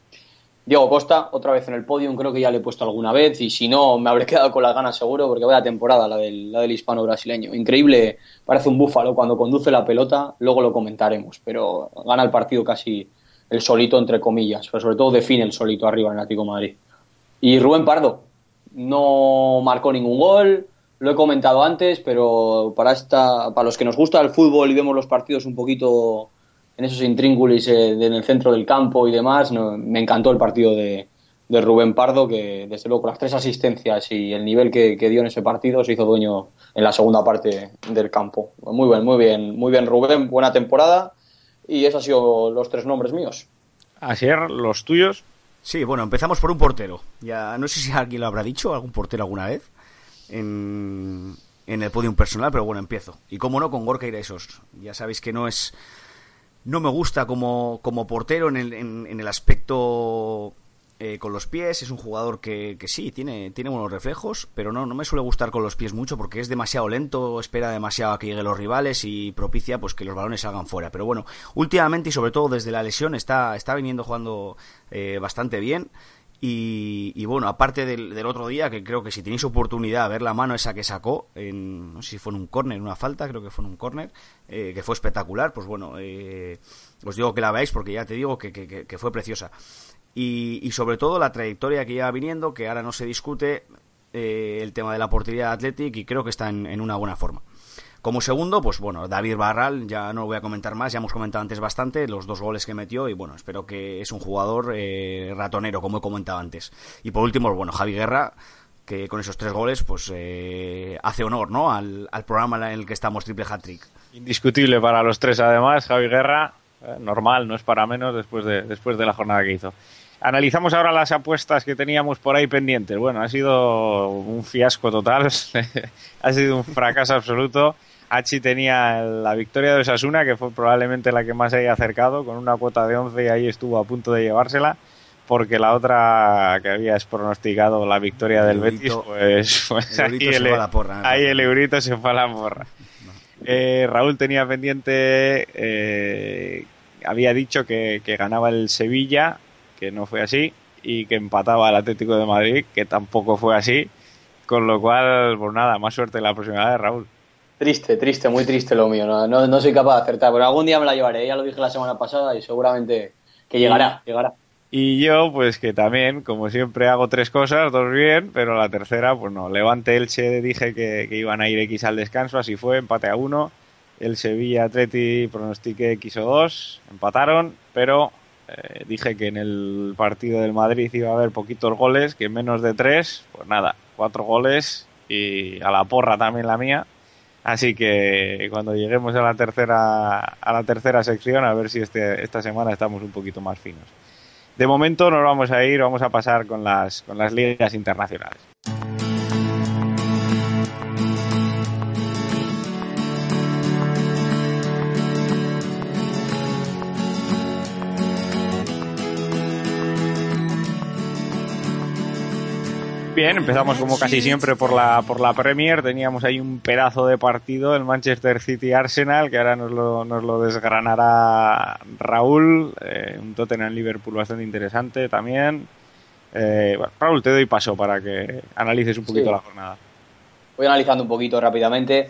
S5: Diego Costa, otra vez en el podium, creo que ya le he puesto alguna vez y si no, me habré quedado con las ganas seguro porque vaya temporada la del, la del hispano-brasileño. Increíble, parece un búfalo cuando conduce la pelota, luego lo comentaremos, pero gana el partido casi el solito, entre comillas, pero sobre todo define el solito arriba en el Atlético Madrid. Y Rubén Pardo, no marcó ningún gol, lo he comentado antes, pero para, esta, para los que nos gusta el fútbol y vemos los partidos un poquito en esos intríngulis eh, en el centro del campo y demás, no, me encantó el partido de, de Rubén Pardo, que desde luego con las tres asistencias y el nivel que, que dio en ese partido se hizo dueño en la segunda parte del campo. Muy bien, muy bien, muy bien Rubén, buena temporada y esos han sido los tres nombres míos.
S4: Asier, los tuyos.
S2: Sí, bueno, empezamos por un portero. Ya no sé si alguien lo habrá dicho, algún portero alguna vez en, el podium personal, pero bueno, empiezo. Y cómo no, con Gorka Iresos. Ya sabéis que no es no me gusta como, como portero en el, en, en el aspecto eh, con los pies. Es un jugador que, que sí, tiene, tiene buenos reflejos, pero no, no me suele gustar con los pies mucho porque es demasiado lento, espera demasiado a que lleguen los rivales y propicia pues que los balones salgan fuera. Pero bueno, últimamente y sobre todo desde la lesión está, está viniendo jugando eh, bastante bien. Y, y bueno, aparte del, otro día, que creo que si tenéis oportunidad de ver la mano esa que sacó, en, no sé si fue en un córner, una falta, creo que fue en un córner, eh, que fue espectacular, pues bueno, eh, os digo que la veáis porque ya te digo que, que- fue preciosa. Y, y sobre todo la trayectoria que lleva viniendo, que ahora no se discute, eh, el tema de la portería de Athletic y creo que está en una buena forma. Como segundo, pues bueno, David Barral, ya no lo voy a comentar más, ya hemos comentado antes bastante los dos goles que metió y bueno, espero que es un jugador eh, ratonero, como he comentado antes. Y por último, bueno, Javi Guerra, que con esos tres goles, pues eh, hace honor, ¿no? Al, programa en el que estamos, Triple Hat Trick.
S4: Indiscutible para los tres, además. Javi Guerra, eh, normal, no es para menos después de, después de la jornada que hizo. Analizamos ahora las apuestas que teníamos por ahí pendientes. Bueno, ha sido un fiasco total, ha sido un fracaso absoluto. Hachi tenía la victoria de Osasuna, que fue probablemente la que más se haya acercado, con una cuota de 11 y ahí estuvo a punto de llevársela, porque la otra que habías pronosticado, la victoria del
S2: El
S4: Betis,
S2: eurito-
S4: pues, pues
S2: el
S4: ahí,
S2: eurito
S4: el,
S2: la porra,
S4: ahí el eurito se fue a la porra. Eh, Raúl tenía pendiente, eh, había dicho que, que ganaba el Sevilla, que no fue así, y que empataba el Atlético de Madrid, que tampoco fue así. Con lo cual, pues nada, más suerte la próxima vez, Raúl.
S5: Triste, triste, muy triste lo mío. No, no, no soy capaz de acertar, pero algún día me la llevaré. Ya lo dije la semana pasada y seguramente que llegará, llegará.
S4: Y yo, pues que también, como siempre, hago tres cosas, dos bien, pero la tercera, pues no. Levante Elche, dije que, que iban a ir X al descanso, así fue, empate a uno. El Sevilla Atleti pronostiqué X o dos, empataron, pero eh, dije que en el partido del Madrid iba a haber poquitos goles, que menos de tres, pues nada, cuatro goles y a la porra también la mía. Así que cuando lleguemos a la tercera a la tercera sección, a ver si este, esta semana estamos un poquito más finos. De momento nos vamos a ir, vamos a pasar con las, con las ligas internacionales. Bien, empezamos como casi siempre por la, por la Premier. Teníamos ahí un pedazo de partido, el Manchester City Arsenal, que ahora nos lo, nos lo desgranará Raúl. Eh, un Tottenham Liverpool bastante interesante también. Eh, bueno, Raúl, te doy paso para que analices un poquito
S5: Sí.
S4: la jornada.
S5: Voy analizando un poquito rápidamente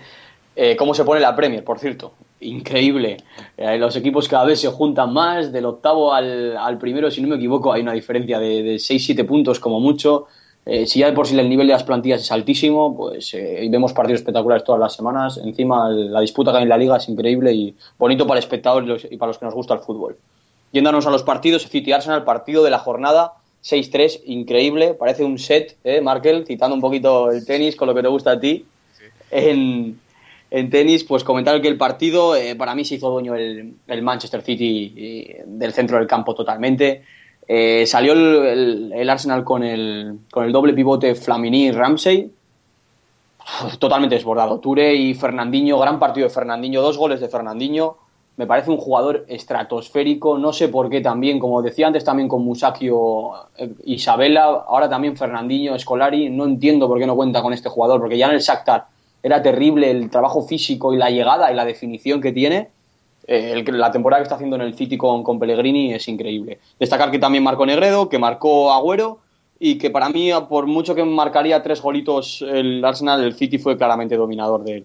S5: eh, cómo se pone la Premier, por cierto. Increíble. Eh, los equipos cada vez se juntan más. Del octavo al, al primero, si no me equivoco, hay una diferencia de, de 6-7 puntos como mucho. Eh, si ya de por sí el nivel de las plantillas es altísimo, pues eh, y vemos partidos espectaculares todas las semanas. Encima, la disputa que hay en la liga es increíble y bonito para el espectador y los- y para los que nos gusta el fútbol. Yéndonos a los partidos, City Arsenal, partido de la jornada 6-3, increíble, parece un set, ¿eh, Markel? Citando un poquito el tenis con lo que te gusta a ti. En, en tenis, pues comentar que el partido, eh, para mí se hizo dueño el, el Manchester City del centro del campo totalmente. Eh, salió el, Arsenal con el, con el doble pivote Flamini-Ramsey, totalmente desbordado. Ture y Fernandinho, gran partido de Fernandinho, dos goles de Fernandinho. Me parece un jugador estratosférico, no sé por qué también, como decía antes también con Musacchio, eh, Isabela, ahora también Fernandinho, Scolari, no entiendo por qué no cuenta con este jugador, porque ya en el Shakhtar era terrible el trabajo físico y la llegada y la definición que tiene. Eh, la temporada que está haciendo en el City con, con Pellegrini es increíble. Destacar que también marcó Negredo, que marcó Agüero y que para mí, por mucho que marcaría tres golitos el Arsenal, el City fue claramente dominador de-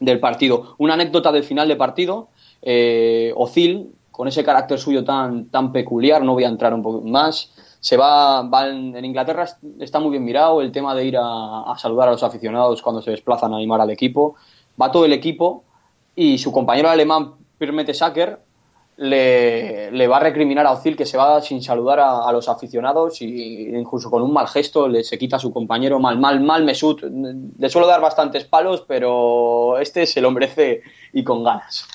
S5: del partido. Una anécdota del final de partido, eh, Ozil, con ese carácter suyo tan, tan peculiar, no voy a entrar un poco más, se va, en Inglaterra, está muy bien mirado el tema de ir a, a saludar a los aficionados cuando se desplazan a animar al equipo, va todo el equipo y su compañero alemán, Pierre Mertesacker, le, le va a recriminar a Ozil que se va sin saludar a, los aficionados y incluso con un mal gesto le se quita a su compañero mal, mal, mal Mesut. Le suelo dar bastantes palos, pero este se lo merece y con ganas.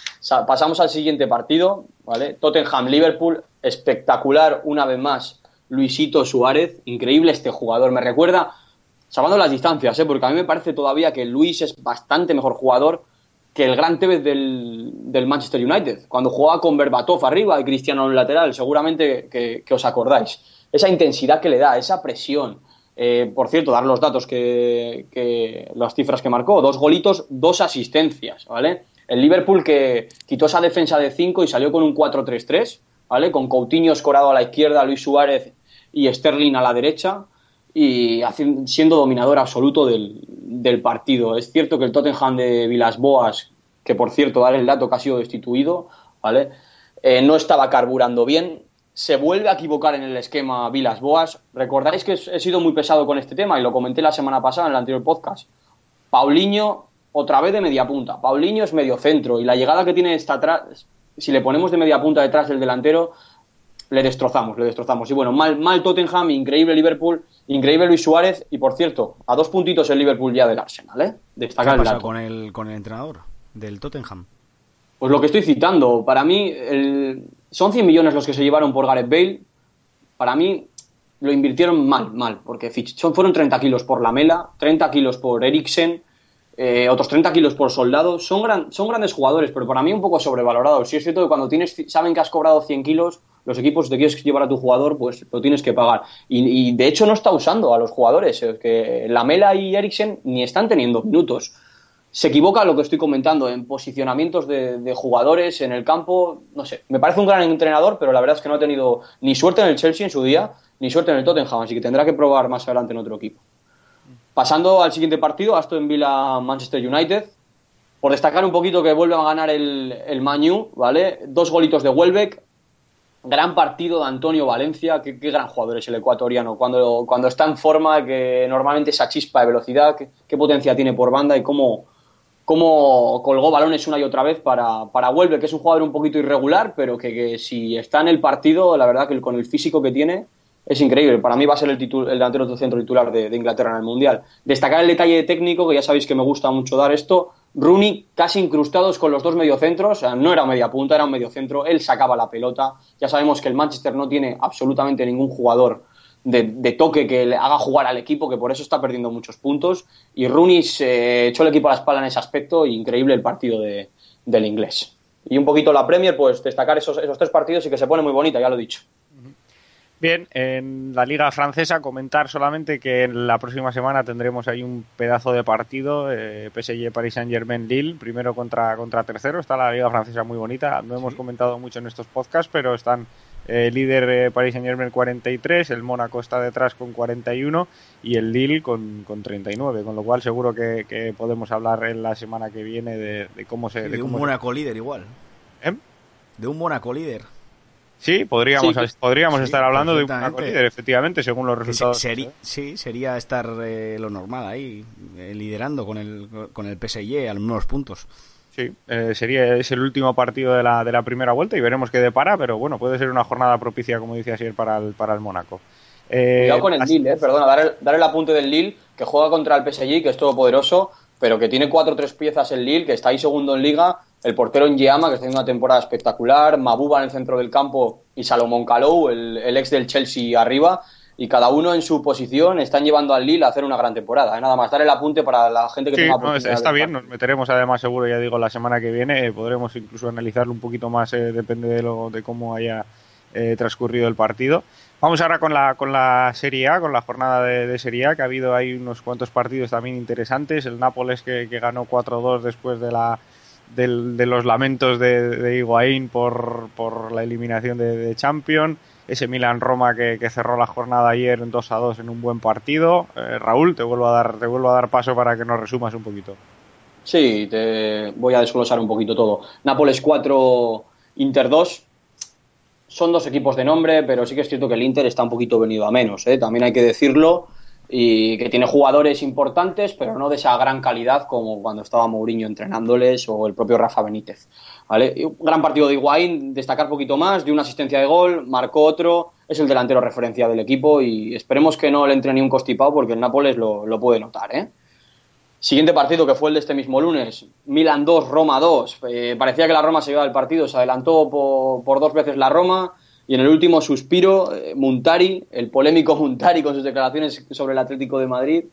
S5: Pasamos al siguiente partido, ¿vale? Tottenham-Liverpool, espectacular una vez más. Luisito Suárez, increíble este jugador, me recuerda, salvando las distancias, ¿eh? porque a mí me parece todavía que Luis es bastante mejor jugador que el gran Tevez del, del Manchester United, cuando jugaba con Berbatov arriba y Cristiano en lateral, seguramente que, que os acordáis. Esa intensidad que le da, esa presión. Eh, por cierto, dar los datos que, que las cifras que marcó, dos golitos, dos asistencias, ¿vale? El Liverpool que quitó esa defensa de 5 y salió con un 4-3-3, ¿vale? Con Coutinho escorado a la izquierda, Luis Suárez y Sterling a la derecha y siendo dominador absoluto del, del partido. Es cierto que el Tottenham de Vilas Boas, que por cierto, dar el dato que ha sido destituido, ¿vale? Eh, no estaba carburando bien. Se vuelve a equivocar en el esquema Vilas Boas. Recordáis que he sido muy pesado con este tema y lo comenté la semana pasada en el anterior podcast. Paulinho, otra vez de media punta. Paulinho es medio centro y la llegada que tiene está atrás, si le ponemos de media punta detrás del delantero, le destrozamos, le destrozamos. Y bueno, mal, mal Tottenham, increíble Liverpool, increíble Luis Suárez y por cierto, a dos puntitos el Liverpool ya del Arsenal, ¿eh?
S2: ¿Qué
S5: Destacar
S2: ha
S5: el
S2: pasado con el, con el entrenador del Tottenham?
S5: Pues lo que estoy citando, para mí el- son 100 millones los que se llevaron por Gareth Bale. Para mí lo invirtieron mal, mal, porque fueron 30 kilos por Lamela, 30 kilos por Eriksen, eh, otros 30 kilos por Soldado. Son, gran- son grandes jugadores, pero para mí un poco sobrevalorados. Sí es cierto que cuando tienes, saben que has cobrado 100 kilos, los equipos si te quieres llevar a tu jugador, pues lo tienes que pagar. Y, de hecho no está usando a los jugadores, eh, que Lamela y Eriksen ni están teniendo minutos se equivoca lo que estoy comentando en posicionamientos de, jugadores en el campo. No sé, me parece un gran entrenador, pero la verdad es que no ha tenido ni suerte en el Chelsea en su día, ni suerte en el Tottenham, así que tendrá que probar más adelante en otro equipo. Pasando al siguiente partido, Aston Villa Manchester United. Por destacar un poquito que vuelve a ganar el, el Man U, ¿vale? Dos golitos de Welbeck. Gran partido de Antonio Valencia. Qué, qué gran jugador es el ecuatoriano. Cuando, cuando está en forma, que normalmente esa chispa de velocidad, qué, potencia tiene por banda y cómo, cómo colgó balones una y otra vez para, para Welbeck, que es un jugador un poquito irregular, pero que, que si está en el partido, la verdad que con el físico que tiene, es increíble. Para mí va a ser el, titu- el delantero de centro titular de, de Inglaterra en el Mundial. Destacar el detalle técnico, que ya sabéis que me gusta mucho dar esto. Rooney casi incrustados con los dos mediocentros, o sea, no era media punta, era un mediocentro, él sacaba la pelota. Ya sabemos que el Manchester no tiene absolutamente ningún jugador de, toque que le haga jugar al equipo, que por eso está perdiendo muchos puntos. Y Rooney se echó el equipo a la espalda en ese aspecto, y increíble el partido de- del inglés. Y un poquito la Premier, pues destacar esos, esos tres partidos y que se pone muy bonita, ya lo he dicho.
S4: Bien, en la liga francesa comentar solamente que en la próxima semana tendremos ahí un pedazo de partido, eh, PSG Paris Saint Germain Lille, primero contra, contra tercero, está la liga francesa muy bonita, no hemos comentado mucho en estos podcasts, pero están eh, líder eh, Paris Saint Germain 43, el Mónaco está detrás con 41 y el Lille con, con 39, con lo cual seguro que, que podemos hablar en la semana que viene de, de cómo se...
S2: Sí,
S4: de
S2: de un
S4: cómo se-
S2: Mónaco líder igual.
S4: ¿Eh?
S2: De un Mónaco líder.
S4: Sí, podríamos,
S5: Sí.
S4: podríamos
S2: Sí,
S4: estar hablando de un
S2: perfectamente.
S4: Mónaco líder, efectivamente, según los
S2: se-
S4: resultados.
S2: seri- sí, sería estar eh, lo normal ahí, eh, liderando con el, con el PSG a los mismos puntos.
S4: Sí, eh, sería es el último partido de la, de la primera vuelta y veremos qué depara, pero bueno, puede ser una jornada propicia, como dice ayer, para el, para el Mónaco. Eh,
S5: Cuidado con el
S4: así-
S5: Lille, eh, perdona, dar el, dar el apunte del Lille, que juega contra el PSG, que es todopoderoso, pero que tiene cuatro o tres piezas el Lille, que está ahí segundo en liga, el portero en Yeama, que está haciendo una temporada espectacular, Mabuba en el centro del campo y Salomón Kalou, el, el ex del Chelsea arriba, y cada uno en su posición están llevando al Lille a hacer una gran temporada. eh. Nada más, dar el apunte para la gente que
S4: Sí,
S5: tenga
S4: no, está bien, nos meteremos además seguro, ya digo, la semana que viene, eh, podremos incluso analizarlo un poquito más, eh, depende de, lo, de cómo haya eh, transcurrido el partido. Vamos ahora con la, con la Serie A, con la jornada de, de Serie A, que ha habido ahí unos cuantos partidos también interesantes. El Nápoles que, que ganó 4-2 después de la de los lamentos de, de Higuaín por, por la eliminación de, de. Ese Milan-Roma que, que cerró la jornada ayer en 2-2 en un buen partido. Eh, Raúl, te vuelvo, a dar, te vuelvo a dar paso para que nos resumas un poquito.
S5: Sí, te voy a desglosar un poquito todo. Nápoles 4, Inter 2. Son dos equipos de nombre, pero sí que es cierto que el Inter está un poquito venido a menos, ¿eh? también hay que decirlo, y que tiene jugadores importantes, pero no de esa gran calidad como cuando estaba Mourinho entrenándoles o el propio Rafa Benítez. ¿vale? Un gran partido de Higuaín, destacar poquito más, de una asistencia de gol, marcó otro, es el delantero referencia del equipo y esperemos que no le entre ni un costipado porque el Nápoles lo, lo puede notar, ¿eh? Siguiente partido que fue el de este mismo lunes, Milan 2, Roma 2. Eh, parecía que la Roma se iba del partido, se adelantó por, por dos veces la Roma y en el último suspiro, eh, Muntari, el polémico Muntari con sus declaraciones sobre el Atlético de Madrid,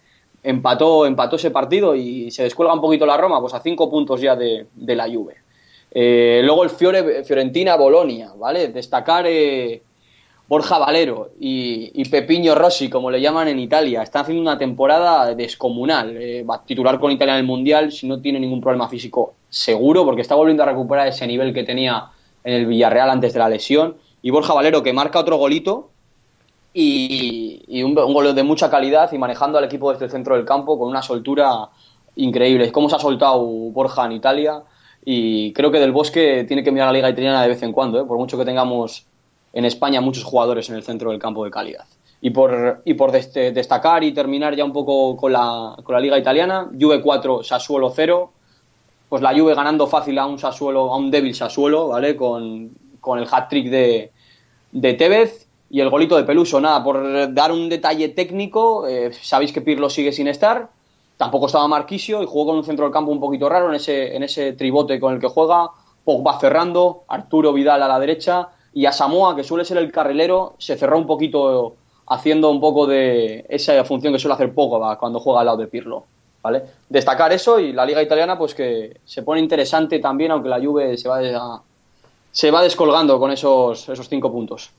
S5: empató, empató ese partido y se descuelga un poquito la Roma, pues a cinco puntos ya de, de la Juve. Eh, luego el Fiore, Fiorentina-Bolonia, ¿vale? Destacar eh, Borja Valero y, y Pepiño Rossi, como le llaman en Italia, están haciendo una temporada descomunal. Eh, va a titular con Italia en el Mundial si no tiene ningún problema físico seguro, porque está volviendo a recuperar ese nivel que tenía en el Villarreal antes de la lesión. Y Borja Valero, que marca otro golito, y, y un, gol de mucha calidad y manejando al equipo desde el centro del campo con una soltura increíble. Cómo se ha soltado Borja en Italia y creo que Del Bosque tiene que mirar a la liga italiana de vez en cuando, ¿eh? por mucho que tengamos en España muchos jugadores en el centro del campo de calidad. Y por, y por destacar y terminar ya un poco con la, con la liga italiana, Juve 4, Sassuolo 0, pues la Juve ganando fácil a un Sassuolo, a un débil Sassuolo, ¿vale? Con, con el hat-trick de, de Tevez y el golito de Peluso. Nada, por dar un detalle técnico, eh, sabéis que Pirlo sigue sin estar, tampoco estaba Marquisio y jugó con un centro del campo un poquito raro en ese, en ese tribote con el que juega, Pogba cerrando, Arturo Vidal a la derecha y a Samoa, que suele ser el carrilero, se cerró un poquito haciendo un poco de esa función que suele hacer Pogba cuando juega al lado de Pirlo. ¿Vale? Destacar eso y la liga italiana pues que se pone interesante también, aunque la Juve se va, se va descolgando con esos, esos cinco puntos.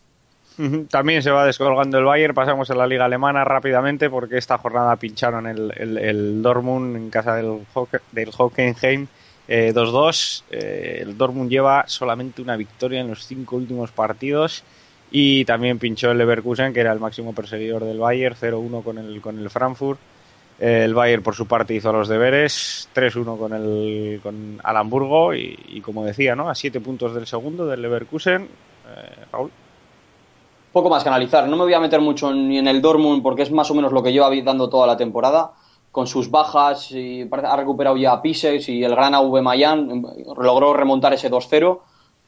S4: También se va descolgando el Bayern. Pasamos a la liga alemana rápidamente porque esta jornada pincharon el, el, Dortmund en casa del, del Hockenheim eh, 2-2. Eh, el Dortmund lleva solamente una victoria en los cinco últimos partidos y también pinchó el Leverkusen, que era el máximo perseguidor del Bayern, 0-1 con el, con el Frankfurt. El Bayern, por su parte, hizo los deberes, 3-1 con el con al Hamburgo y, como decía, ¿no? a 7 puntos del segundo, del Leverkusen. Eh, Raúl.
S5: Poco más que analizar. No me voy a meter mucho ni en el Dortmund porque es más o menos lo que lleva dando toda la temporada. Con sus bajas, y ha recuperado ya a Pises y el gran AV Mayan logró remontar ese 2-0,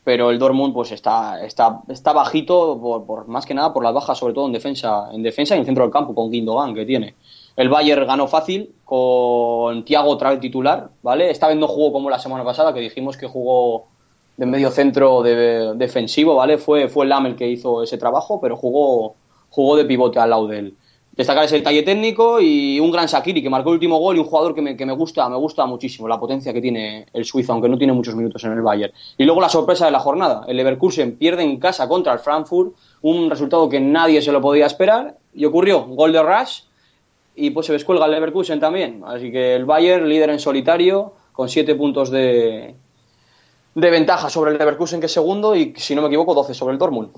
S5: pero el Dortmund pues está, está, está bajito por, más que nada por las bajas, sobre todo en defensa, en defensa y en centro del campo con Gindogan que tiene. El Bayern ganó fácil con Thiago otra titular, ¿vale? Esta vez no jugó como la semana pasada, que dijimos que jugó de medio centro de- defensivo, ¿vale? Fue, fue Lam el que hizo ese trabajo, pero jugó, jugó de pivote al lado de él. Destacar ese detalle técnico y un gran Shakiri que marcó el último gol y un jugador que me, que me gusta, me gusta muchísimo, la potencia que tiene el suizo, aunque no tiene muchos minutos en el Bayern. Y luego la sorpresa de la jornada, el Leverkusen pierde en casa contra el Frankfurt, un resultado que nadie se lo podía esperar, y ocurrió, gol de Rush, y pues se descuelga el Leverkusen también. Así que el Bayern, líder en solitario, con siete puntos de, de ventaja sobre el Leverkusen, que es segundo, y si no me equivoco, 12 sobre el Dortmund.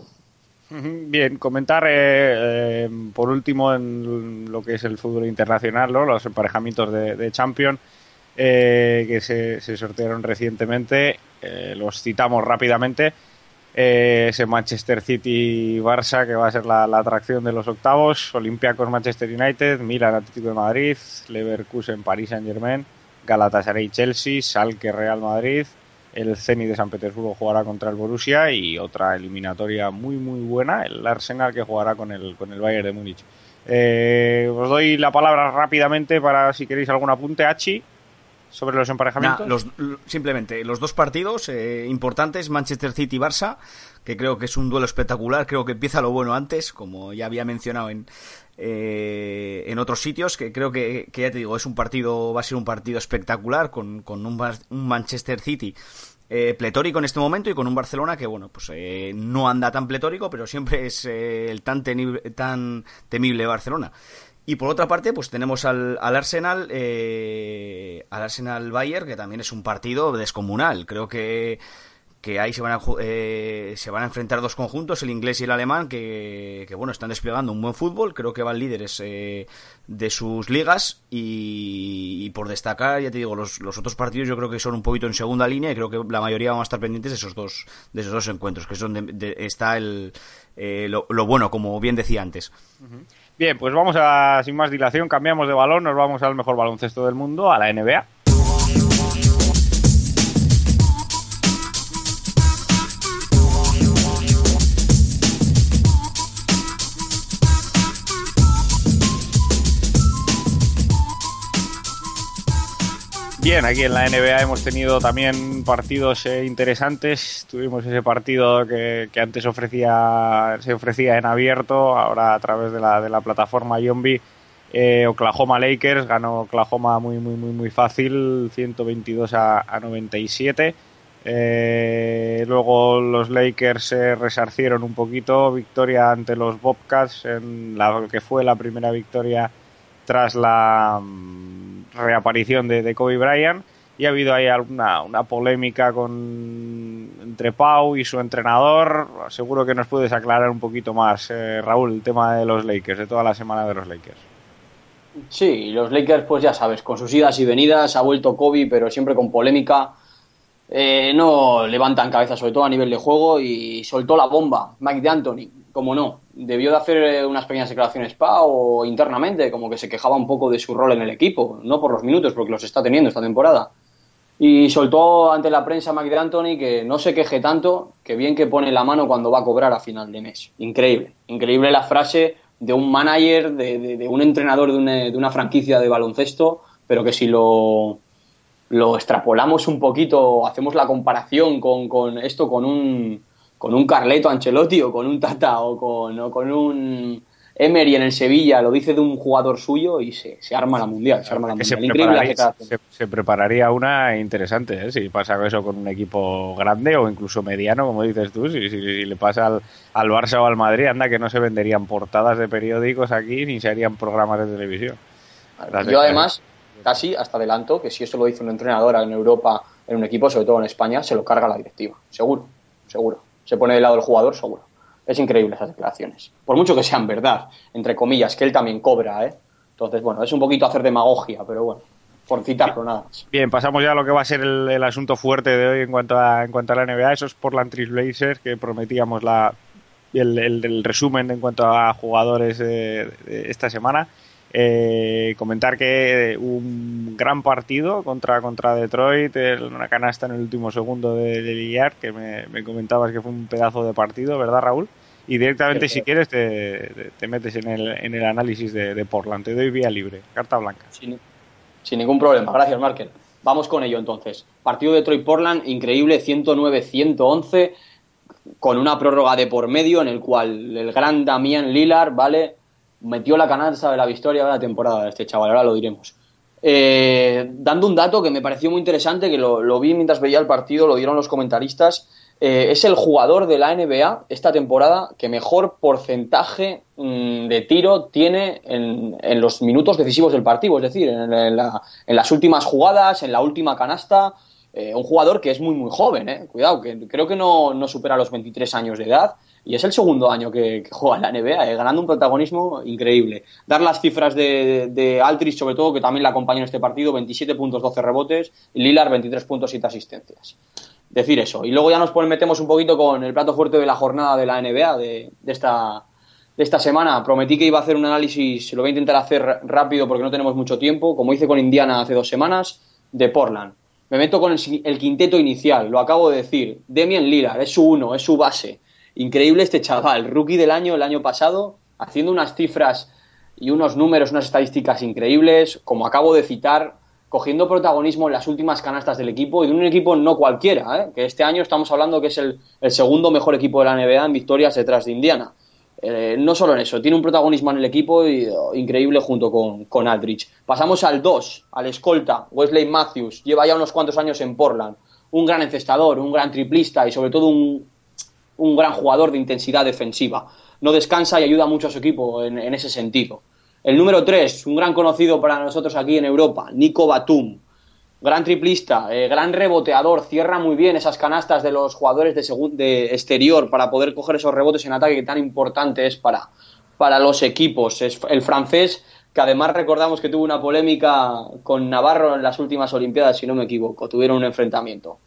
S4: Bien, comentar eh, eh, por último en lo que es el fútbol internacional, ¿no? los emparejamientos de, de Champions eh, que se, se sortearon recientemente. Eh, los citamos rápidamente. Eh, ese Manchester City-Barça que va a ser la, atracción de los octavos. Olympiacos Manchester United, Milan Atlético de Madrid, Leverkusen París Saint Germain, Galatasaray Chelsea, Salke Real Madrid, el Zenit de San Petersburgo jugará contra el Borussia y otra eliminatoria muy muy buena, el Arsenal que jugará con el, con el Bayern de Múnich. Eh, os doy la palabra rápidamente para si queréis algún apunte, Hachi, sobre los emparejamientos.
S2: Los- simplemente los dos partidos eh, importantes, Manchester City y Barça, que creo que es un duelo espectacular, creo que empieza lo bueno antes, como ya había mencionado en, eh, en otros sitios, que creo que, que ya te digo, es un partido, va a ser un partido espectacular con, con un, un Manchester City eh, pletórico en este momento y con un Barcelona que, bueno, pues eh, no anda tan pletórico, pero siempre es eh, el tan, tan temible Barcelona. Y por otra parte, pues tenemos al, al Arsenal, eh, al Arsenal Bayern, que también es un partido descomunal. Creo que, que ahí se van, a, eh, se van a enfrentar dos conjuntos, el inglés y el alemán, que, que, bueno, están desplegando un buen fútbol. Creo que van líderes eh, de sus ligas. Y, y por destacar, ya te digo, los, los otros partidos yo creo que son un poquito en segunda línea y creo que la mayoría van a estar pendientes de esos dos, de esos dos encuentros, que es donde de- está el, eh, lo, lo bueno, como bien decía antes.
S4: Bien, pues vamos a, sin más dilación, cambiamos de balón, nos vamos al mejor baloncesto del mundo, a la NBA. Bien, aquí en la NBA hemos tenido también partidos eh, interesantes. Tuvimos ese partido que, antes ofrecía, se ofrecía en abierto, ahora a través de la, de la plataforma Yombi. Eh, Oklahoma Lakers ganó Oklahoma muy, muy, muy, muy fácil, 122 a, a 97. Eh, luego los Lakers se resarcieron un poquito, victoria ante los Bobcats en la que fue la primera victoria tras la mm, reaparición de, de Kobe Bryant y ha habido ahí alguna una polémica con entre Pau y su entrenador. Seguro que nos puedes aclarar un poquito más, eh, Raúl, el tema de los Lakers, de toda la semana de los Lakers.
S5: Sí, los Lakers, pues ya sabes, con sus idas y venidas, ha vuelto Kobe, pero siempre con polémica. Eh, no levantan cabeza, sobre todo a nivel de juego, y soltó la bomba. Mike D'Antoni, como no, debió de hacer eh, unas pequeñas declaraciones PA o internamente, como que se quejaba un poco de su rol en el equipo, no por los minutos, porque los está teniendo esta temporada. Y soltó ante la prensa Mike D'Antoni que no se queje tanto, que bien que pone la mano cuando va a cobrar a final de mes. Increíble, increíble la frase de un manager, de, un entrenador de una franquicia de baloncesto, pero que si lo, lo extrapolamos un poquito, hacemos la comparación con, con esto con un, con un Carleto Ancelotti o con un Tata o con, o con un Emery en el Sevilla, lo dice de un jugador suyo y se, se arma la mundial. Se arma la
S4: se prepararía,
S5: declaración.
S4: se, se prepararía una interesante, ¿eh? si pasa eso con un equipo grande o incluso mediano, como dices tú, si, si- si le pasa al, al Barça o al Madrid, anda que no se venderían portadas de periódicos aquí ni se harían programas de televisión. Las
S5: Yo además, casi hasta adelanto que si eso lo dice un entrenador en Europa, en un equipo, sobre todo en España, se lo carga la directiva. Seguro, seguro. Se pone del lado del jugador, seguro. Es increíble esas declaraciones. Por mucho que sean verdad, entre comillas, que él también cobra, ¿eh? Entonces, bueno, es un poquito hacer demagogia, pero bueno, por citarlo nada más.
S4: Bien, pasamos ya a lo que va a ser el, el asunto fuerte de hoy en cuanto a, en cuanto a la NBA, esos Portland Trail Blazers que prometíamos la, el, el- el resumen en cuanto a jugadores de esta semana. Eh, comentar que un gran partido contra, contra Detroit, una canasta en el último segundo de, de Lillard, que me, me comentabas que fue un pedazo de partido, ¿verdad, Raúl? Y directamente,
S5: Sí,
S4: si quieres, te, te- te metes en el, en el análisis de, de Portland. Te doy vía libre, carta blanca.
S5: Sin, sin ningún problema. Gracias, Markel. Vamos con ello entonces. Partido de Detroit-Portland, increíble, 109-111, con una prórroga de por medio en el cual el gran Damián Lillard, ¿vale? Metió la canasta de la victoria de la temporada de este chaval, ahora lo diremos. Eh, dando un dato que me pareció muy interesante, que lo, vi mientras veía el partido, lo dieron los comentaristas, eh, es el jugador de la NBA esta temporada que mejor porcentaje mm, de tiro tiene en, en los minutos decisivos del partido, es decir, en, en la- en las últimas jugadas, en la última canasta. eh, un jugador que es muy, muy joven, cuidado, que creo que no, no supera los 23 años de edad y es el segundo año que, juega la NBA, eh, ganando un protagonismo increíble. Dar las cifras de, de Aldridge, sobre todo, que también la acompaña en este partido, 27 puntos, 12 rebotes, y Lillard 23 puntos, 7 asistencias decir eso. Y luego ya nos metemos un poquito con el plato fuerte de la jornada de la NBA de, esta, de esta semana. Prometí que iba a hacer un análisis, lo voy a intentar hacer rápido porque no tenemos mucho tiempo, como hice con Indiana hace dos semanas, de Portland. Me meto con el quinteto inicial, lo acabo de decir. Demian Lillard, es su uno, es su base. Increíble este chaval, rookie del año el año pasado, haciendo unas cifras y unos números, unas estadísticas increíbles, como acabo de citar, cogiendo protagonismo en las últimas canastas del equipo y de un equipo no cualquiera, ¿eh? que este año estamos hablando que es el, segundo mejor equipo de la NBA en victorias detrás de Indiana. Eh, no solo en eso, tiene un protagonismo en el equipo oh, increíble junto con, con Aldrich. Pasamos al 2, al escolta, Wesley Matthews, lleva ya unos cuantos años en Portland, un gran encestador, un gran triplista y sobre todo un, un gran jugador de intensidad defensiva. No descansa y ayuda mucho a su equipo en, ese sentido. El número 3, un gran conocido para nosotros aquí en Europa, Nico Batum. Gran triplista, eh, gran reboteador, cierra muy bien esas canastas de los jugadores de, de exterior para poder coger esos rebotes en ataque que tan importante es para, para los equipos. Es el francés, que además recordamos que tuvo una polémica con Navarro en las últimas Olimpiadas, si no me equivoco, tuvieron un enfrentamiento.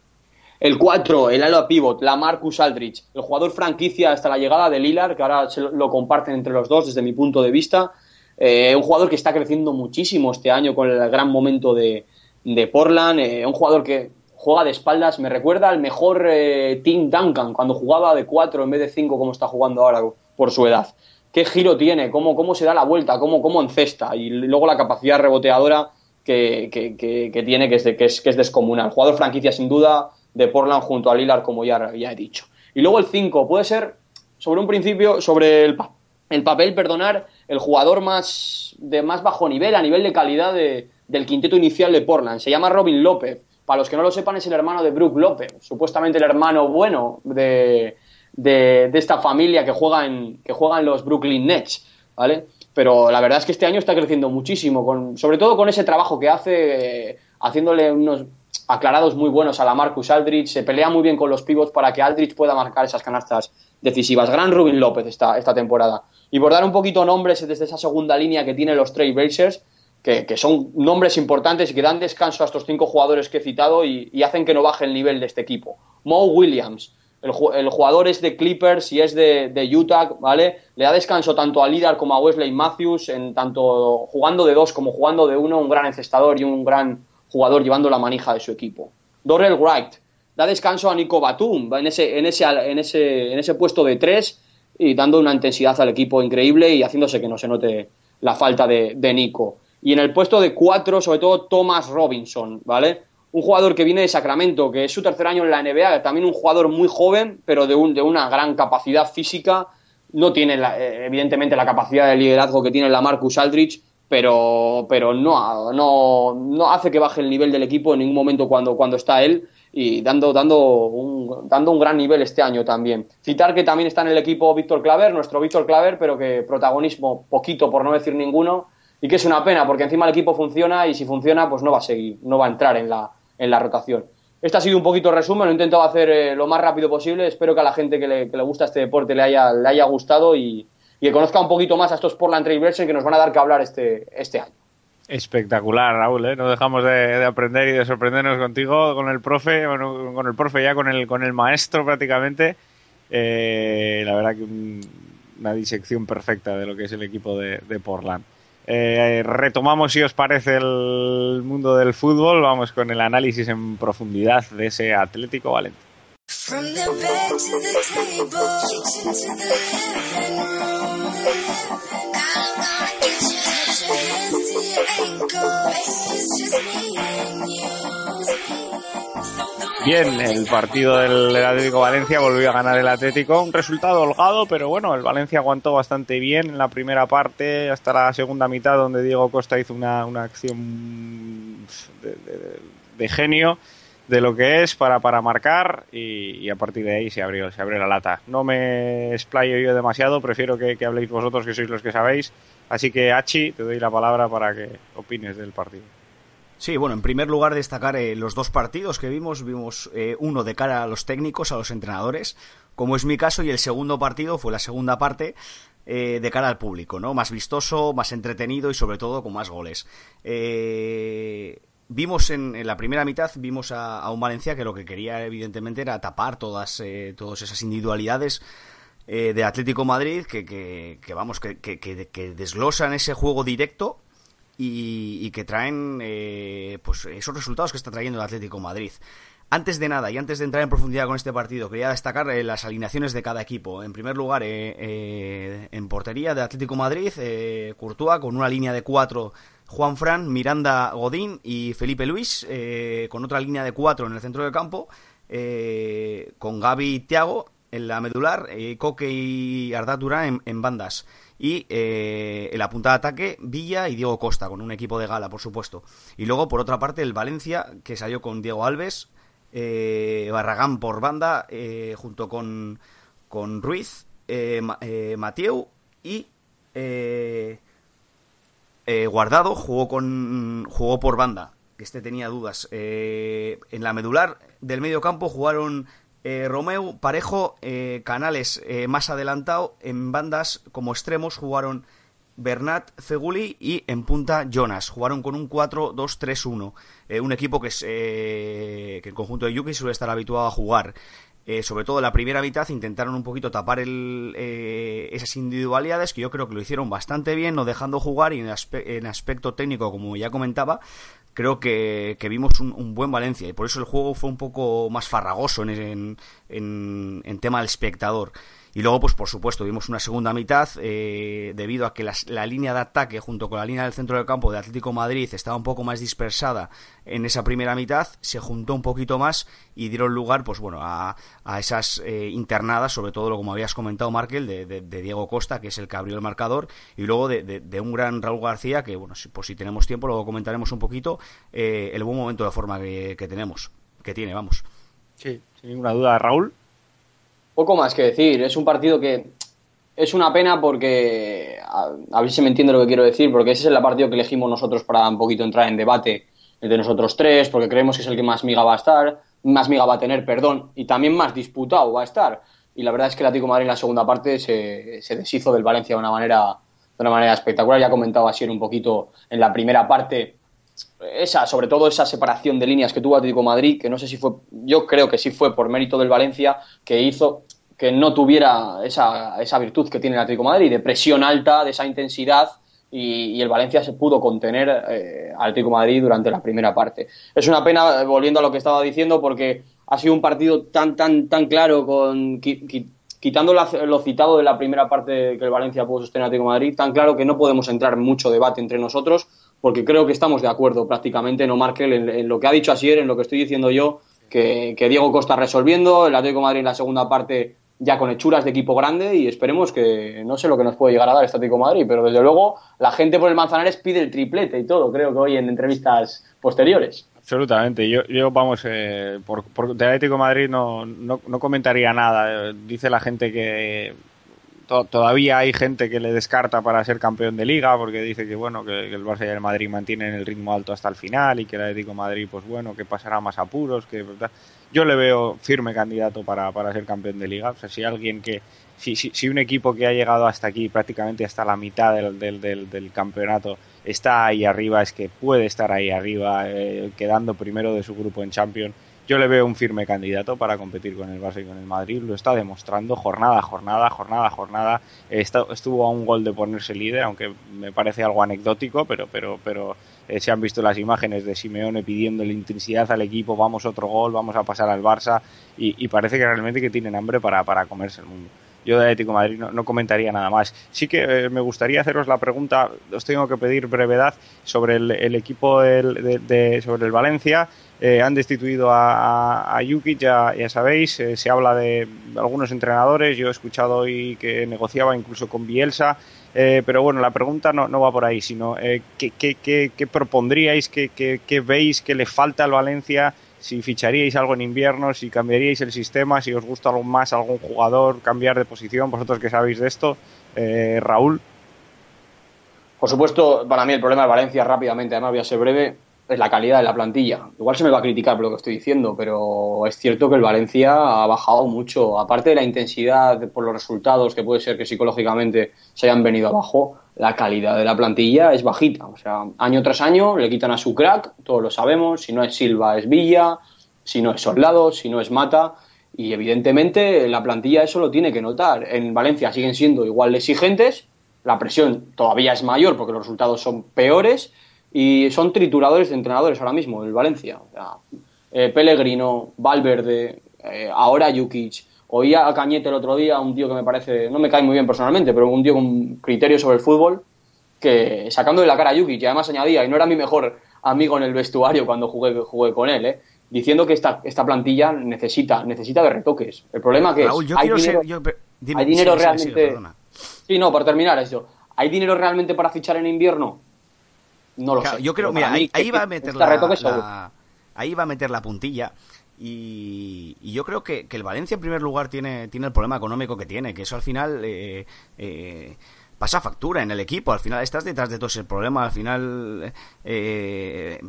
S5: El 4, el ala pivot, la Marcus Aldrich, el jugador franquicia hasta la llegada de Lillard, que ahora se lo- comparten entre los dos desde mi punto de vista. Eh, un jugador que está creciendo muchísimo este año con el gran momento de, de Portland. eh, un jugador que juega de espaldas. Me recuerda al mejor eh, Tim Duncan cuando jugaba de 4 en vez de 5 como está jugando ahora por su edad. ¿Qué giro tiene? ¿Cómo, cómo se da la vuelta? ¿Cómo, cómo encesta? Y luego la capacidad reboteadora que, que- que- que tiene, que es, es, que es descomunal. Jugador franquicia sin duda de Portland junto a Lillard, como ya, ya he dicho. Y luego el 5 puede ser, sobre un principio, sobre el, el papel, perdonar, el jugador más de más bajo nivel, a nivel de calidad de- del quinteto inicial de Portland. Se llama Robin López. Para los que no lo sepan, es el hermano de Brook López, supuestamente el hermano bueno de, de, de esta familia que juega, en, que juega en los Brooklyn Nets, ¿vale? Pero la verdad es que este año está creciendo muchísimo, con, sobre todo con ese trabajo que hace, eh, haciéndole unos aclarados muy buenos a la Marcus Aldrich, se pelea muy bien con los pivots para que Aldrich pueda marcar esas canastas decisivas. Gran Rubin López esta, esta temporada. Y por dar un poquito nombres desde esa segunda línea que tiene los Trey Blazers, que, que son nombres importantes y que dan descanso a estos cinco jugadores que he citado y, hacen que no baje el nivel de este equipo. Mo Williams, el, ju- el jugador es de Clippers y es de, Utah, ¿vale? Le da descanso tanto a Lillard como a Wesley Matthews, en tanto jugando de dos como jugando de uno, un gran encestador y un gran jugador llevando la manija de su equipo. Dorrell Wright, da descanso a Nico Batum en ese, en ese, en ese, en ese puesto de tres y dando una intensidad al equipo increíble y haciéndose que no se note la falta de, de Nico. Y en el puesto de cuatro, sobre todo Thomas Robinson, ¿vale? Un jugador que viene de Sacramento, que es su tercer año en la NBA, también un jugador muy joven, pero de, un, de una gran capacidad física. No tiene, la- eh, evidentemente, la capacidad de liderazgo que tiene la Marcus Aldrich, pero, pero no, no, no hace que baje el nivel del equipo en ningún momento cuando, cuando está él y dando, dando, un, dando un gran nivel este año también. Citar que también está en el equipo Víctor Claver, nuestro Víctor Claver, pero que protagonismo poquito, por no decir ninguno, y que es una pena porque encima el equipo funciona y si funciona pues no va a seguir, no va a entrar en la, en la rotación. Este ha sido un poquito resumen, lo he intentado hacer eh, lo más rápido posible, espero que a la gente que le, que le gusta este deporte le haya, le haya gustado y, y que conozca un poquito más a estos Portland Trail Blazers que nos van a dar que hablar este, este año.
S4: Espectacular, Raúl, ¿eh? No dejamos de, de aprender y de sorprendernos contigo, con el profe, bueno, con el profe ya, con el, con el maestro prácticamente. Eh, la verdad que un- una disección perfecta de lo que es el equipo de, de Portland. Eh, retomamos, si os parece, el mundo del fútbol. Vamos con el análisis en profundidad de ese Atlético Valencia. Bien, el partido del Atlético Valencia volvió a ganar el Atlético. Un resultado holgado, pero bueno, el Valencia aguantó bastante bien en la primera parte hasta la segunda mitad, donde Diego Costa hizo una, una acción de- de genio de lo que es para, para marcar y, y a partir de ahí se abrió, se abrió la lata. No me explayo yo demasiado, prefiero que, habléis vosotros, que sois los que sabéis. Así que, Hachi, te doy la palabra para que opines del partido.
S2: Sí, bueno, en primer lugar destacar eh, los dos partidos que vimos. Vimos eh, uno de cara a los técnicos, a los entrenadores, como es mi caso, y el segundo partido fue la segunda parte eh, de cara al público, ¿no? Más vistoso, más entretenido y sobre todo con más goles. Eh, vimos en, en la primera mitad, vimos a, un Valencia que lo que quería evidentemente era tapar todas, eh, todas esas individualidades eh, de Atlético Madrid que, que, que vamos, que, que, desglosan ese juego directo y, que traen eh, pues esos resultados que está trayendo el Atlético Madrid. Antes de nada y antes de entrar en profundidad con este partido, quería destacar eh, las alineaciones de cada equipo. En primer lugar, eh, eh, en portería de Atlético Madrid, Courtois con una línea de cuatro, Juan Fran, Miranda Godín y Felipe Luis, eh, con otra línea de cuatro en el centro del campo, eh, con Gaby y Thiago en la medular, eh, Coque y Arda Turán en, en bandas. Y en la punta de ataque, Villa y Diego Costa, con un equipo de gala, por supuesto. Y luego, por otra parte, el Valencia, que salió con Diego Alves, Barragán por banda, junto con, con Ruiz, Ma- Mateu y eh, Guardado jugó con jugó por banda, que este tenía dudas. Eh, en la medular del medio campo jugaron eh, Romeu, Parejo, eh, Canales más adelantado. En bandas como extremos jugaron Bernat, Feguli y en punta Jonas. Jugaron con un 4-2-3-1. Eh, un equipo que, es, que el conjunto de Yuki suele estar habituado a jugar. Eh, sobre todo la primera mitad intentaron un poquito tapar el, eh, esas individualidades que yo creo que lo hicieron bastante bien, no dejando jugar y en, aspe- en aspecto técnico, como ya comentaba, creo que, vimos un, un buen Valencia y por eso el juego fue un poco más farragoso en, en- en tema del espectador. Y luego, pues por supuesto, vimos una segunda mitad eh, debido a que las- la línea de ataque junto con la línea del centro del campo de Atlético Madrid estaba un poco más dispersada en esa primera mitad, se juntó un poquito más y dieron lugar, pues bueno, a, a esas eh, internadas, sobre todo, como habías comentado, Markel, de, de- Diego Costa, que es el que abrió el marcador, y luego de, de- un gran Raúl García, que bueno, si, pues si tenemos tiempo, luego comentaremos un poquito eh, el buen momento de forma que, que tenemos, que tiene, vamos.
S4: Sí, sin ninguna duda, Raúl.
S5: Poco más que decir, es un partido que es una pena porque, a, a ver si me entiende lo que quiero decir, porque ese es el partido que elegimos nosotros para un poquito entrar en debate entre nosotros tres, porque creemos que es el que más miga va a estar, más miga va a tener, perdón, y también más disputado va a estar. Y la verdad es que el Atlético de en la segunda parte se, deshizo del Valencia de una manera de una manera espectacular. Ya ha comentado así un poquito en la primera parte esa, sobre todo esa separación de líneas que tuvo Atlético Madrid, que no sé si fue, yo creo que sí fue por mérito del Valencia, que hizo que no tuviera esa, esa virtud que tiene el Atlético Madrid, de presión alta, de esa intensidad, y, el Valencia se pudo contener eh, al Atlético Madrid durante la primera parte. Es una pena, eh, volviendo a lo que estaba diciendo, porque ha sido un partido tan, tan, tan claro, con qui- qui- quitando lo citado de la primera parte que el Valencia pudo sostener al Atlético Madrid, tan claro que no podemos entrar en mucho debate entre nosotros, porque creo que estamos de acuerdo prácticamente, no Markel, en, lo que ha dicho Asier, en lo que estoy diciendo yo, que, que Diego Costa resolviendo, el Atlético Madrid en la segunda parte ya con hechuras de equipo grande y esperemos que no sé lo que nos puede llegar a dar este Atlético Madrid, pero desde luego la gente por el Manzanares pide el triplete y todo, creo que hoy en entrevistas posteriores.
S4: Absolutamente. Yo, yo vamos, eh, por, por de Atlético Madrid no, no, no comentaría nada. Eh, Dice la gente que to- todavía hay gente que le descarta para ser campeón de liga porque dice que bueno que, el Barça y el Madrid mantienen el ritmo alto hasta el final y que el Atlético Madrid pues bueno que pasará más apuros que yo le veo firme candidato para, para ser campeón de liga. O sea si alguien que si, si, si un equipo que ha llegado hasta aquí prácticamente hasta la mitad del, del, del, del campeonato está ahí arriba es que puede estar ahí arriba eh, quedando primero de su grupo en Champions yo le veo un firme candidato para competir con el Barça y con el Madrid. Lo está demostrando jornada jornada, jornada jornada. Estuvo a un gol de ponerse líder, aunque me parece algo anecdótico, pero, pero, pero eh, se han visto las imágenes de Simeone pidiendo la intensidad al equipo, vamos otro gol, vamos a pasar al Barça, y, y parece que realmente que tienen hambre para, para comerse el mundo. Yo de Atlético Madrid no, comentaría nada más. Sí que eh, me gustaría haceros la pregunta, os tengo que pedir brevedad sobre el, equipo del- de, sobre el Valencia. Eh, han destituido a, a, a Jukic, ya, sabéis, eh, se habla de algunos entrenadores, yo he escuchado hoy que negociaba incluso con Bielsa, pero bueno, la pregunta no, no va por ahí, sino ¿qué, qué, qué, qué propondríais, qué veis que le falta al Valencia, si ficharíais algo en invierno, si cambiaríais el sistema, si os gusta algo más algún jugador, cambiar de posición, vosotros que sabéis de esto, eh, Raúl.
S5: Por supuesto, para mí el problema de Valencia, rápidamente, además voy a ser breve, es la calidad de la plantilla. Igual se me va a criticar por lo que estoy diciendo, pero es cierto que el Valencia ha bajado mucho. Aparte de la intensidad por los resultados, que puede ser que psicológicamente se hayan venido abajo, la calidad de la plantilla es bajita. O sea, año tras año le quitan a su crack, todos lo sabemos. Si no es Silva, es Villa. Si no es Soldado, si no es Mata. Y evidentemente la plantilla eso lo tiene que notar. En Valencia siguen siendo igual de exigentes, la presión todavía es mayor porque los resultados son peores y son trituradores de entrenadores ahora mismo el Valencia. O sea, eh, Pellegrino, Valverde, eh, ahora Jukic. Oía a Cañete el otro día, un tío que me parece, no me cae muy bien personalmente, pero un tío con criterio sobre el fútbol, que sacando de la cara a Jukic y además añadía, y no era mi mejor amigo en el vestuario cuando jugué, jugué con él, ¿eh? diciendo que esta, esta plantilla necesita, necesita de retoques. El problema que
S2: Raúl,
S5: es,
S2: yo
S5: hay
S2: quiero
S5: dinero,
S2: ser. yo- dime,
S5: hay dinero
S2: sigue,
S5: realmente...
S2: perdona.
S5: Sí, no, por terminar eso. ¿Hay dinero realmente para fichar en invierno? No lo
S2: Claro,
S5: sé.
S2: yo creo, mira, ahí, va a meter la, ahí va a meter la puntilla y, y yo creo que, que el Valencia en primer lugar tiene, tiene el problema económico que tiene, que eso al final eh, eh, pasa factura en el equipo, al final estás detrás de todo ese problema, al final eh,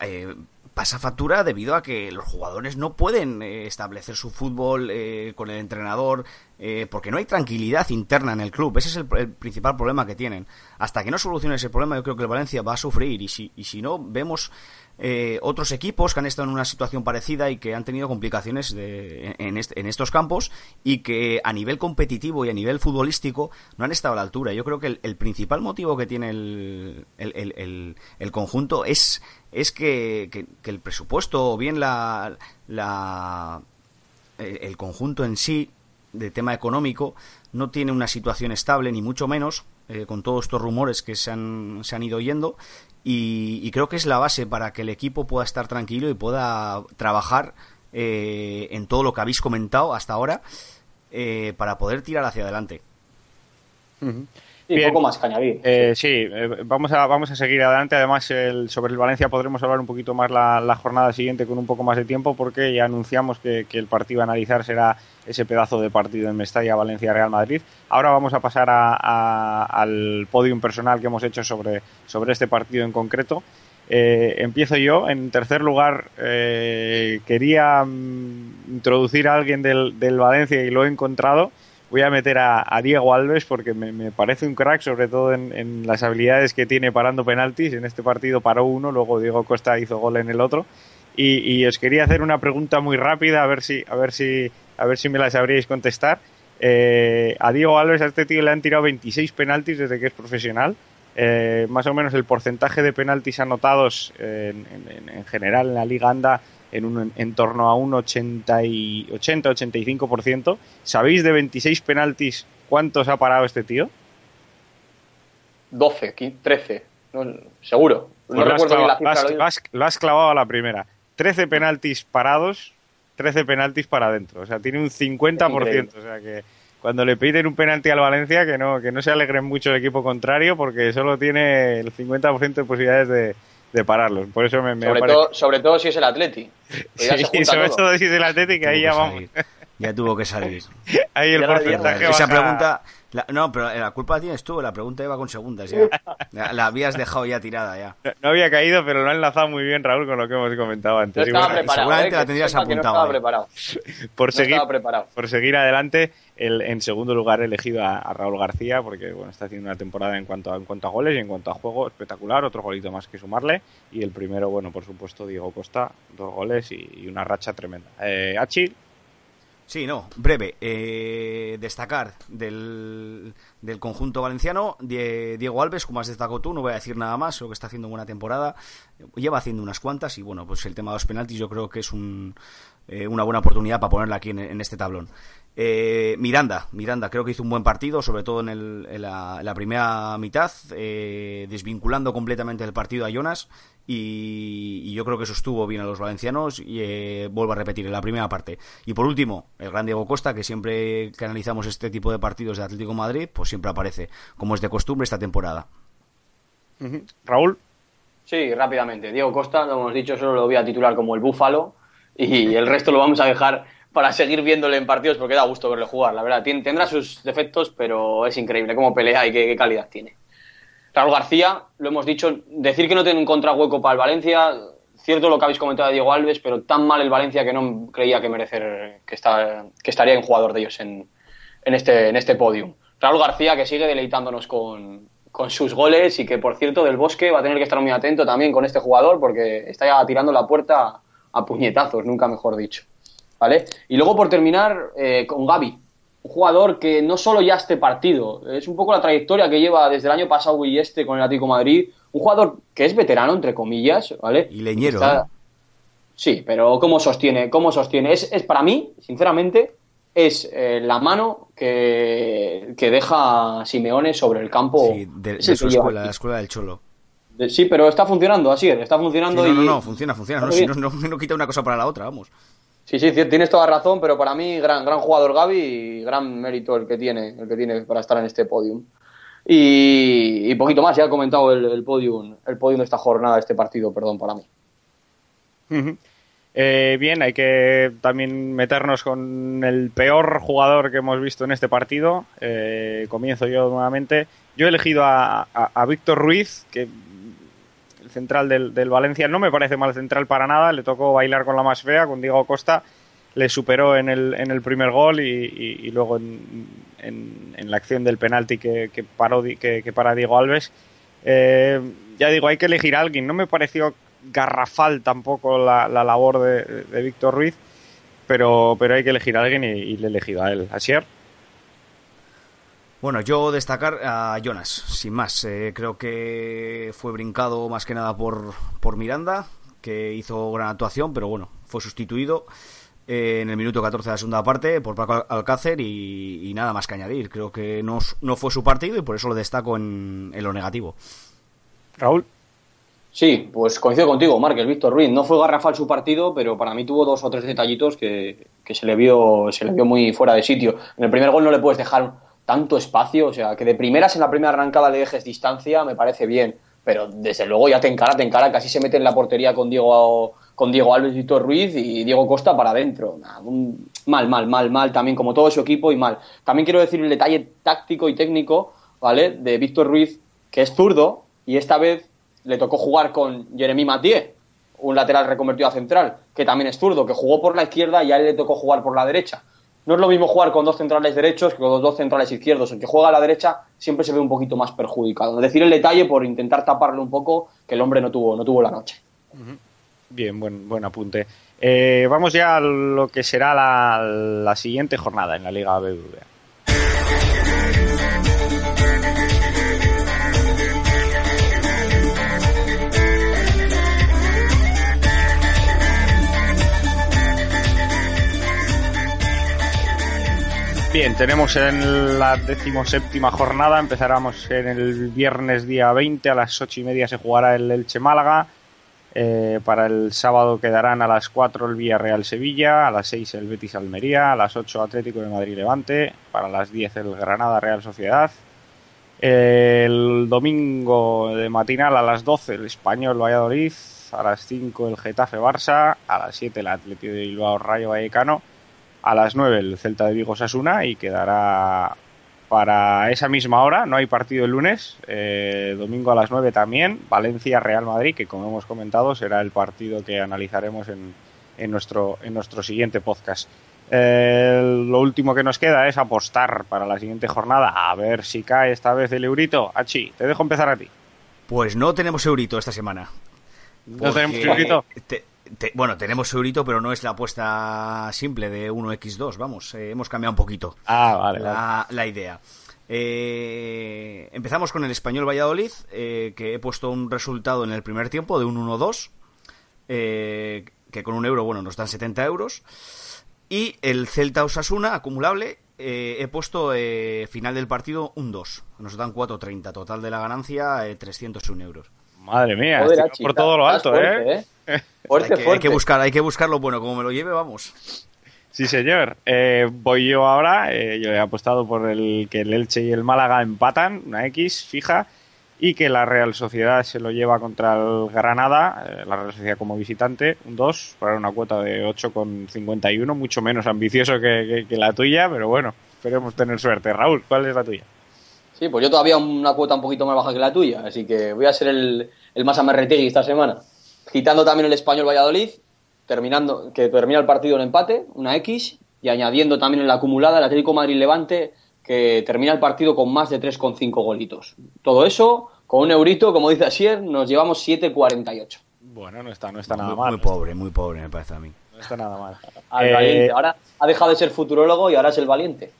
S2: eh, pasa factura debido a que los jugadores no pueden establecer su fútbol eh, con el entrenador eh, porque no hay tranquilidad interna en el club. Ese es el, principal problema que tienen. Hasta que no solucione ese problema, yo creo que el Valencia va a sufrir. Y si, y si no, vemos eh, otros equipos que han estado en una situación parecida y que han tenido complicaciones de, en, est- en estos campos y que a nivel competitivo y a nivel futbolístico no han estado a la altura. Yo creo que el, el principal motivo que tiene el, el, conjunto es, es que, que- que el presupuesto o bien la, la el conjunto en sí de tema económico no tiene una situación estable ni mucho menos eh, con todos estos rumores que se han, se han ido oyendo y, y creo que es la base para que el equipo pueda estar tranquilo y pueda trabajar eh, en todo lo que habéis comentado hasta ahora eh, para poder tirar hacia adelante.
S5: Sí,
S4: Bien.
S5: poco más que añadir.
S4: Eh, sí, eh, vamos, a, vamos a seguir adelante. Además, el, sobre el Valencia podremos hablar un poquito más la, la jornada siguiente con un poco más de tiempo porque ya anunciamos que, que el partido a analizar será ese pedazo de partido en Mestalla, Valencia, Real Madrid. Ahora vamos a pasar a- a- al podium personal que hemos hecho sobre, sobre este partido en concreto. Eh, empiezo yo. En tercer lugar, eh, quería mm, introducir a alguien del, del Valencia y lo he encontrado. Voy a meter a, a Diego Alves porque me, me parece un crack, sobre todo en, en las habilidades que tiene parando penaltis. En este partido paró uno, luego Diego Costa hizo gol en el otro. Y, y os quería hacer una pregunta muy rápida, a ver si, a ver si, a ver si me la sabríais contestar. Eh, a Diego Alves, a este tío le han tirado 26 penaltis desde que es profesional. Eh, más o menos el porcentaje de penaltis anotados eh, en, en- en general en la liga anda en, un, en torno a un 80 y 80-85%. ¿Sabéis de 26 penaltis cuántos ha parado este tío?
S5: 12, 15, 13. No, seguro. No
S4: Pues lo, has
S5: bien la
S4: clavado,
S5: cifra.
S4: lo has-
S5: lo
S4: lo has- lo has clavado a la primera. 13 penaltis parados, 13 penaltis para adentro. O sea, tiene un 50%.
S5: Increíble.
S4: O sea que cuando le piden un penalti al Valencia, que no, que no se alegren mucho el equipo contrario, porque solo tiene el 50% de posibilidades de, de pararlos. Por eso me, me
S5: sobre, todo, sobre todo si es el Atleti.
S4: Sí, sobre
S5: todo.
S4: todo si es el Atlético,
S2: Tuvo
S4: ahí ya vamos.
S2: Ya tuvo que salir.
S4: Ahí el porcentaje.
S2: Esa pregunta. la- no, pero la culpa la tienes tú, la pregunta iba con segundas ya. La, la habías dejado ya tirada ya.
S4: No, no había caído, pero lo ha enlazado muy bien Raúl con lo que hemos comentado antes. Y
S5: estaba
S4: bueno,
S5: preparado.
S2: seguramente
S5: eh,
S2: la tendrías apuntado
S5: No estaba
S2: ahí.
S5: preparado.
S4: por
S5: No
S4: seguir,
S5: estaba preparado.
S4: por seguir adelante, el, en segundo lugar he elegido a, a Raúl García porque bueno está haciendo una temporada en cuanto a, en cuanto a goles y en cuanto a juego espectacular, otro golito más que sumarle y el primero, bueno, por supuesto, Diego Costa, dos goles y, y una racha tremenda. Eh, Achi,
S2: Sí, no, breve. Eh, destacar del, del conjunto valenciano, Die- Diego Alves, como has destacado tú, no voy a decir nada más, creo que está haciendo buena temporada. Lleva haciendo unas cuantas y bueno, pues el tema de los penaltis yo creo que es un, eh, una buena oportunidad para ponerla aquí en este tablón. Eh, Miranda, Miranda creo que hizo un buen partido, sobre todo en, el- en la, en la primera mitad, eh, desvinculando completamente el partido a Jonas y, y yo creo que eso estuvo bien a los valencianos y eh, vuelvo a repetir en la primera parte. Y por último, el gran Diego Costa, que siempre que analizamos este tipo de partidos de Atlético de Madrid, pues siempre aparece, como es de costumbre esta temporada.
S4: Raúl,
S5: Sí, rápidamente. Diego Costa, lo hemos dicho, solo lo voy a titular como el búfalo y el resto lo vamos a dejar para seguir viéndole en partidos porque da gusto verle jugar, la verdad. Tien- tendrá sus defectos, pero es increíble cómo pelea y qué, calidad tiene. Raúl García, lo hemos dicho, decir que no tiene encontrado hueco para el Valencia, cierto lo que habéis comentado de Diego Alves, pero tan mal el Valencia que no creía que merecer, que, está, que estaría en jugador de ellos en, en este, en este podium. Raúl García que sigue deleitándonos con, con sus goles y que, por cierto, del Bosque va a tener que estar muy atento también con este jugador porque está ya tirando la puerta a puñetazos, nunca mejor dicho. ¿Vale? Y luego, por terminar, eh, con Gaby, un jugador que no solo ya este partido, es un poco la trayectoria que lleva desde el año pasado y este con el Atlético de Madrid, un jugador que es veterano, entre comillas, ¿vale?
S2: Y leñero,
S5: Está-
S2: ¿eh?
S5: Sí, pero ¿cómo sostiene? ¿Cómo sostiene? Es, es para mí, sinceramente, es eh, la mano que, que deja Simeone sobre el campo.
S2: Sí, de, su escuela, la escuela del Cholo.
S5: De- Sí, pero está funcionando, así es, está funcionando
S2: no, no,
S5: y...
S2: no, funciona, funciona. No, si no, no, no quita una cosa para la otra, vamos.
S5: Sí, sí, tienes toda razón, pero para mí gran, gran jugador Gaby y gran mérito el que tiene, el que tiene para estar en este podium. Y, poquito más, ya he comentado el, el podium, el podium de esta jornada, este partido, perdón, para mí.
S4: Eh, bien, hay que también meternos con el peor jugador que hemos visto en este partido. Eh, comienzo yo nuevamente. Yo he elegido a, a- a Víctor Ruiz, que central del, del Valencia no me parece mal central para nada. Le tocó bailar con la más fea, con Diego Costa. Le superó en el, en el primer gol y, luego en, en- la acción del penalti que, que paró que, que para Diego Alves. Eh, ya digo, hay que elegir a alguien. No me pareció garrafal tampoco la, la labor de, de Víctor Ruiz, pero, pero hay que elegir a alguien y, y le he elegido a él. Asier.
S2: Bueno, yo destacar a Jonas, sin más. Eh, creo que fue brincado más que nada por, por Miranda, que hizo gran actuación, pero bueno, fue sustituido eh, en el minuto 14 de la segunda parte por Paco Al- Alcácer y, y nada más que añadir. Creo que no, no fue su partido y por eso lo destaco en, en lo negativo.
S4: Raúl.
S5: Sí, pues coincido contigo, Márquez, Víctor Ruiz. No fue garrafal su partido, pero para mí tuvo dos o tres detallitos que, que se, le vio, se le vio muy fuera de sitio. En el primer gol no le puedes dejar tanto espacio, o sea, que de primeras en la primera arrancada le dejes distancia, me parece bien, pero desde luego ya te encara, te encara, casi se mete en la portería con Diego, con Diego Alves, Víctor Ruiz y Diego Costa para adentro. Mal, mal, mal, mal, también como todo su equipo y mal. También quiero decir el detalle táctico y técnico, ¿vale? De Víctor Ruiz, que es zurdo y esta vez le tocó jugar con Jeremy Mathieu, un lateral reconvertido a central, que también es zurdo, que jugó por la izquierda y a él le tocó jugar por la derecha. No es lo mismo jugar con dos centrales derechos que con dos centrales izquierdos. El que juega a la derecha siempre se ve un poquito más perjudicado. Decir el detalle por intentar taparle un poco que el hombre no tuvo, no tuvo la noche.
S4: Bien, buen, buen apunte. Eh, vamos ya a lo que será la, la siguiente jornada en la Liga BBVA. Bien, tenemos en la decimoséptima jornada, empezaremos en el viernes día 20, a las ocho y media se jugará el Elche Málaga, eh, para el sábado quedarán a las 4 el Villarreal Sevilla, a las 6 el Betis Almería, a las 8 Atlético de Madrid Levante, para las 10 el Granada Real Sociedad. El domingo de matinal a las 12 el Español Valladolid, a las 5 el Getafe Barça, a las 7 el Atlético de Bilbao Rayo Vallecano, a las 9 el Celta de Vigo Sasuna y quedará para esa misma hora, no hay partido el lunes, eh, domingo a las 9 también, Valencia-Real Madrid, que como hemos comentado será el partido que analizaremos en, en nuestro, en nuestro siguiente podcast. Eh, lo último que nos queda es apostar para la siguiente jornada, a ver si cae esta vez el eurito. Achi, te dejo empezar a ti.
S2: Pues no tenemos eurito esta semana.
S4: ¿No tenemos eurito?
S2: te- te- bueno, tenemos eurito, pero no es la apuesta simple de 1x2. Vamos, eh, hemos cambiado un poquito
S4: Ah, vale, vale.
S2: la, la idea. Eh, empezamos con el Español Valladolid, eh, que he puesto un resultado en el primer tiempo de un 1-2, eh, que con un euro, bueno, nos dan 70 euros. Y el Celta Osasuna, acumulable, he puesto final del partido un 2. Nos dan 4.30, total de la ganancia eh, 301 euros.
S4: Madre mía,
S5: Joder,
S4: por todo lo alto,
S5: fuerte,
S4: ¿eh?
S5: ¿eh? Fuerte,
S2: hay, que, hay
S5: fuerte.
S2: que buscar, hay que buscarlo bueno, como me lo lleve, vamos.
S4: Sí, señor. Eh, voy yo ahora. eh, yo he apostado por el que el Elche y el Málaga empatan, una X fija, y que la Real Sociedad se lo lleva contra el Granada, eh, la Real Sociedad como visitante, un 2, para una cuota de 8,51, mucho menos ambicioso que, que- que la tuya, pero bueno, esperemos tener suerte. Raúl, ¿cuál es la tuya?
S5: Sí, pues yo todavía una cuota un poquito más baja que la tuya, así que voy a ser el, el más amerretegui esta semana. Quitando también el español Valladolid, terminando, que termina el partido en empate, una X, y añadiendo también en la acumulada el Atlético Madrid-Levante, que termina el partido con más de 3,5 golitos. Todo eso, con un eurito, como dice Asier, nos llevamos 7,48.
S4: Bueno, no está, no está nada
S2: muy,
S4: mal.
S2: muy pobre, muy pobre me parece a mí.
S4: No está nada mal.
S5: Al
S4: Eh,
S5: valiente. Ahora ha dejado de ser futurólogo y ahora es el valiente.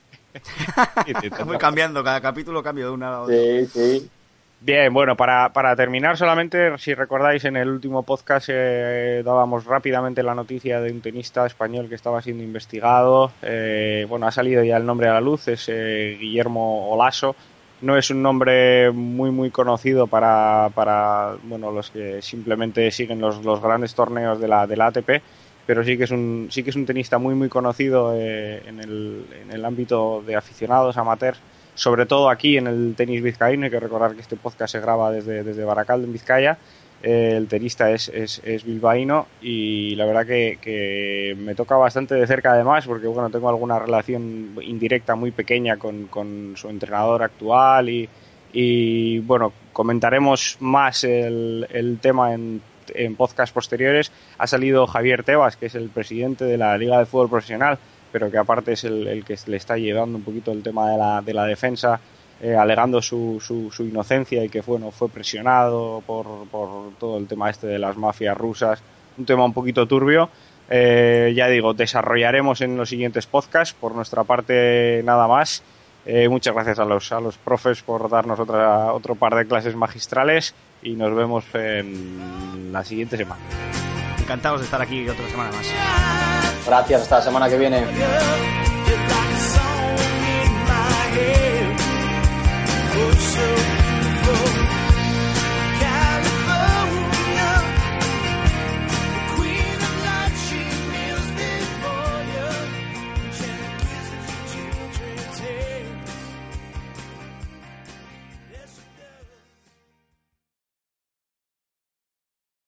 S2: Voy cambiando, cada capítulo cambio de una a otra.
S5: Sí, sí.
S4: Bien, bueno, para, para terminar solamente, si recordáis, en el último podcast eh, dábamos rápidamente la noticia de un tenista español que estaba siendo investigado. Eh, bueno, ha salido ya el nombre a la luz, es eh, Guillermo Olaso. No es un nombre muy muy conocido para, para bueno, los que simplemente siguen los, los grandes torneos de la, de la ATP, pero sí que es un, sí que es un tenista muy muy conocido eh, en, el, en el ámbito de aficionados, amateurs sobre todo aquí en el tenis vizcaíno. Hay que recordar que este podcast se graba desde, desde Baracaldo, en Vizcaya. Eh, el tenista es, es, es bilbaíno y la verdad que, que me toca bastante de cerca además porque bueno tengo alguna relación indirecta muy pequeña con, con su entrenador actual y, y bueno comentaremos más el, el tema en, en podcast posteriores. Ha salido Javier Tebas, que es el presidente de la Liga de Fútbol Profesional, pero que aparte es el, el que le está llevando un poquito el tema de la, de la defensa, eh, alegando su, su, su inocencia y que bueno, fue presionado por, por todo el tema este de las mafias rusas, un tema un poquito turbio. Eh, ya digo, desarrollaremos en los siguientes podcasts. Por nuestra parte, nada más. Eh, muchas gracias a los, a los profes por darnos otra, otro par de clases magistrales y nos vemos en la siguiente semana.
S2: Encantados de estar aquí otra semana más.
S5: Gracias, hasta la semana que viene.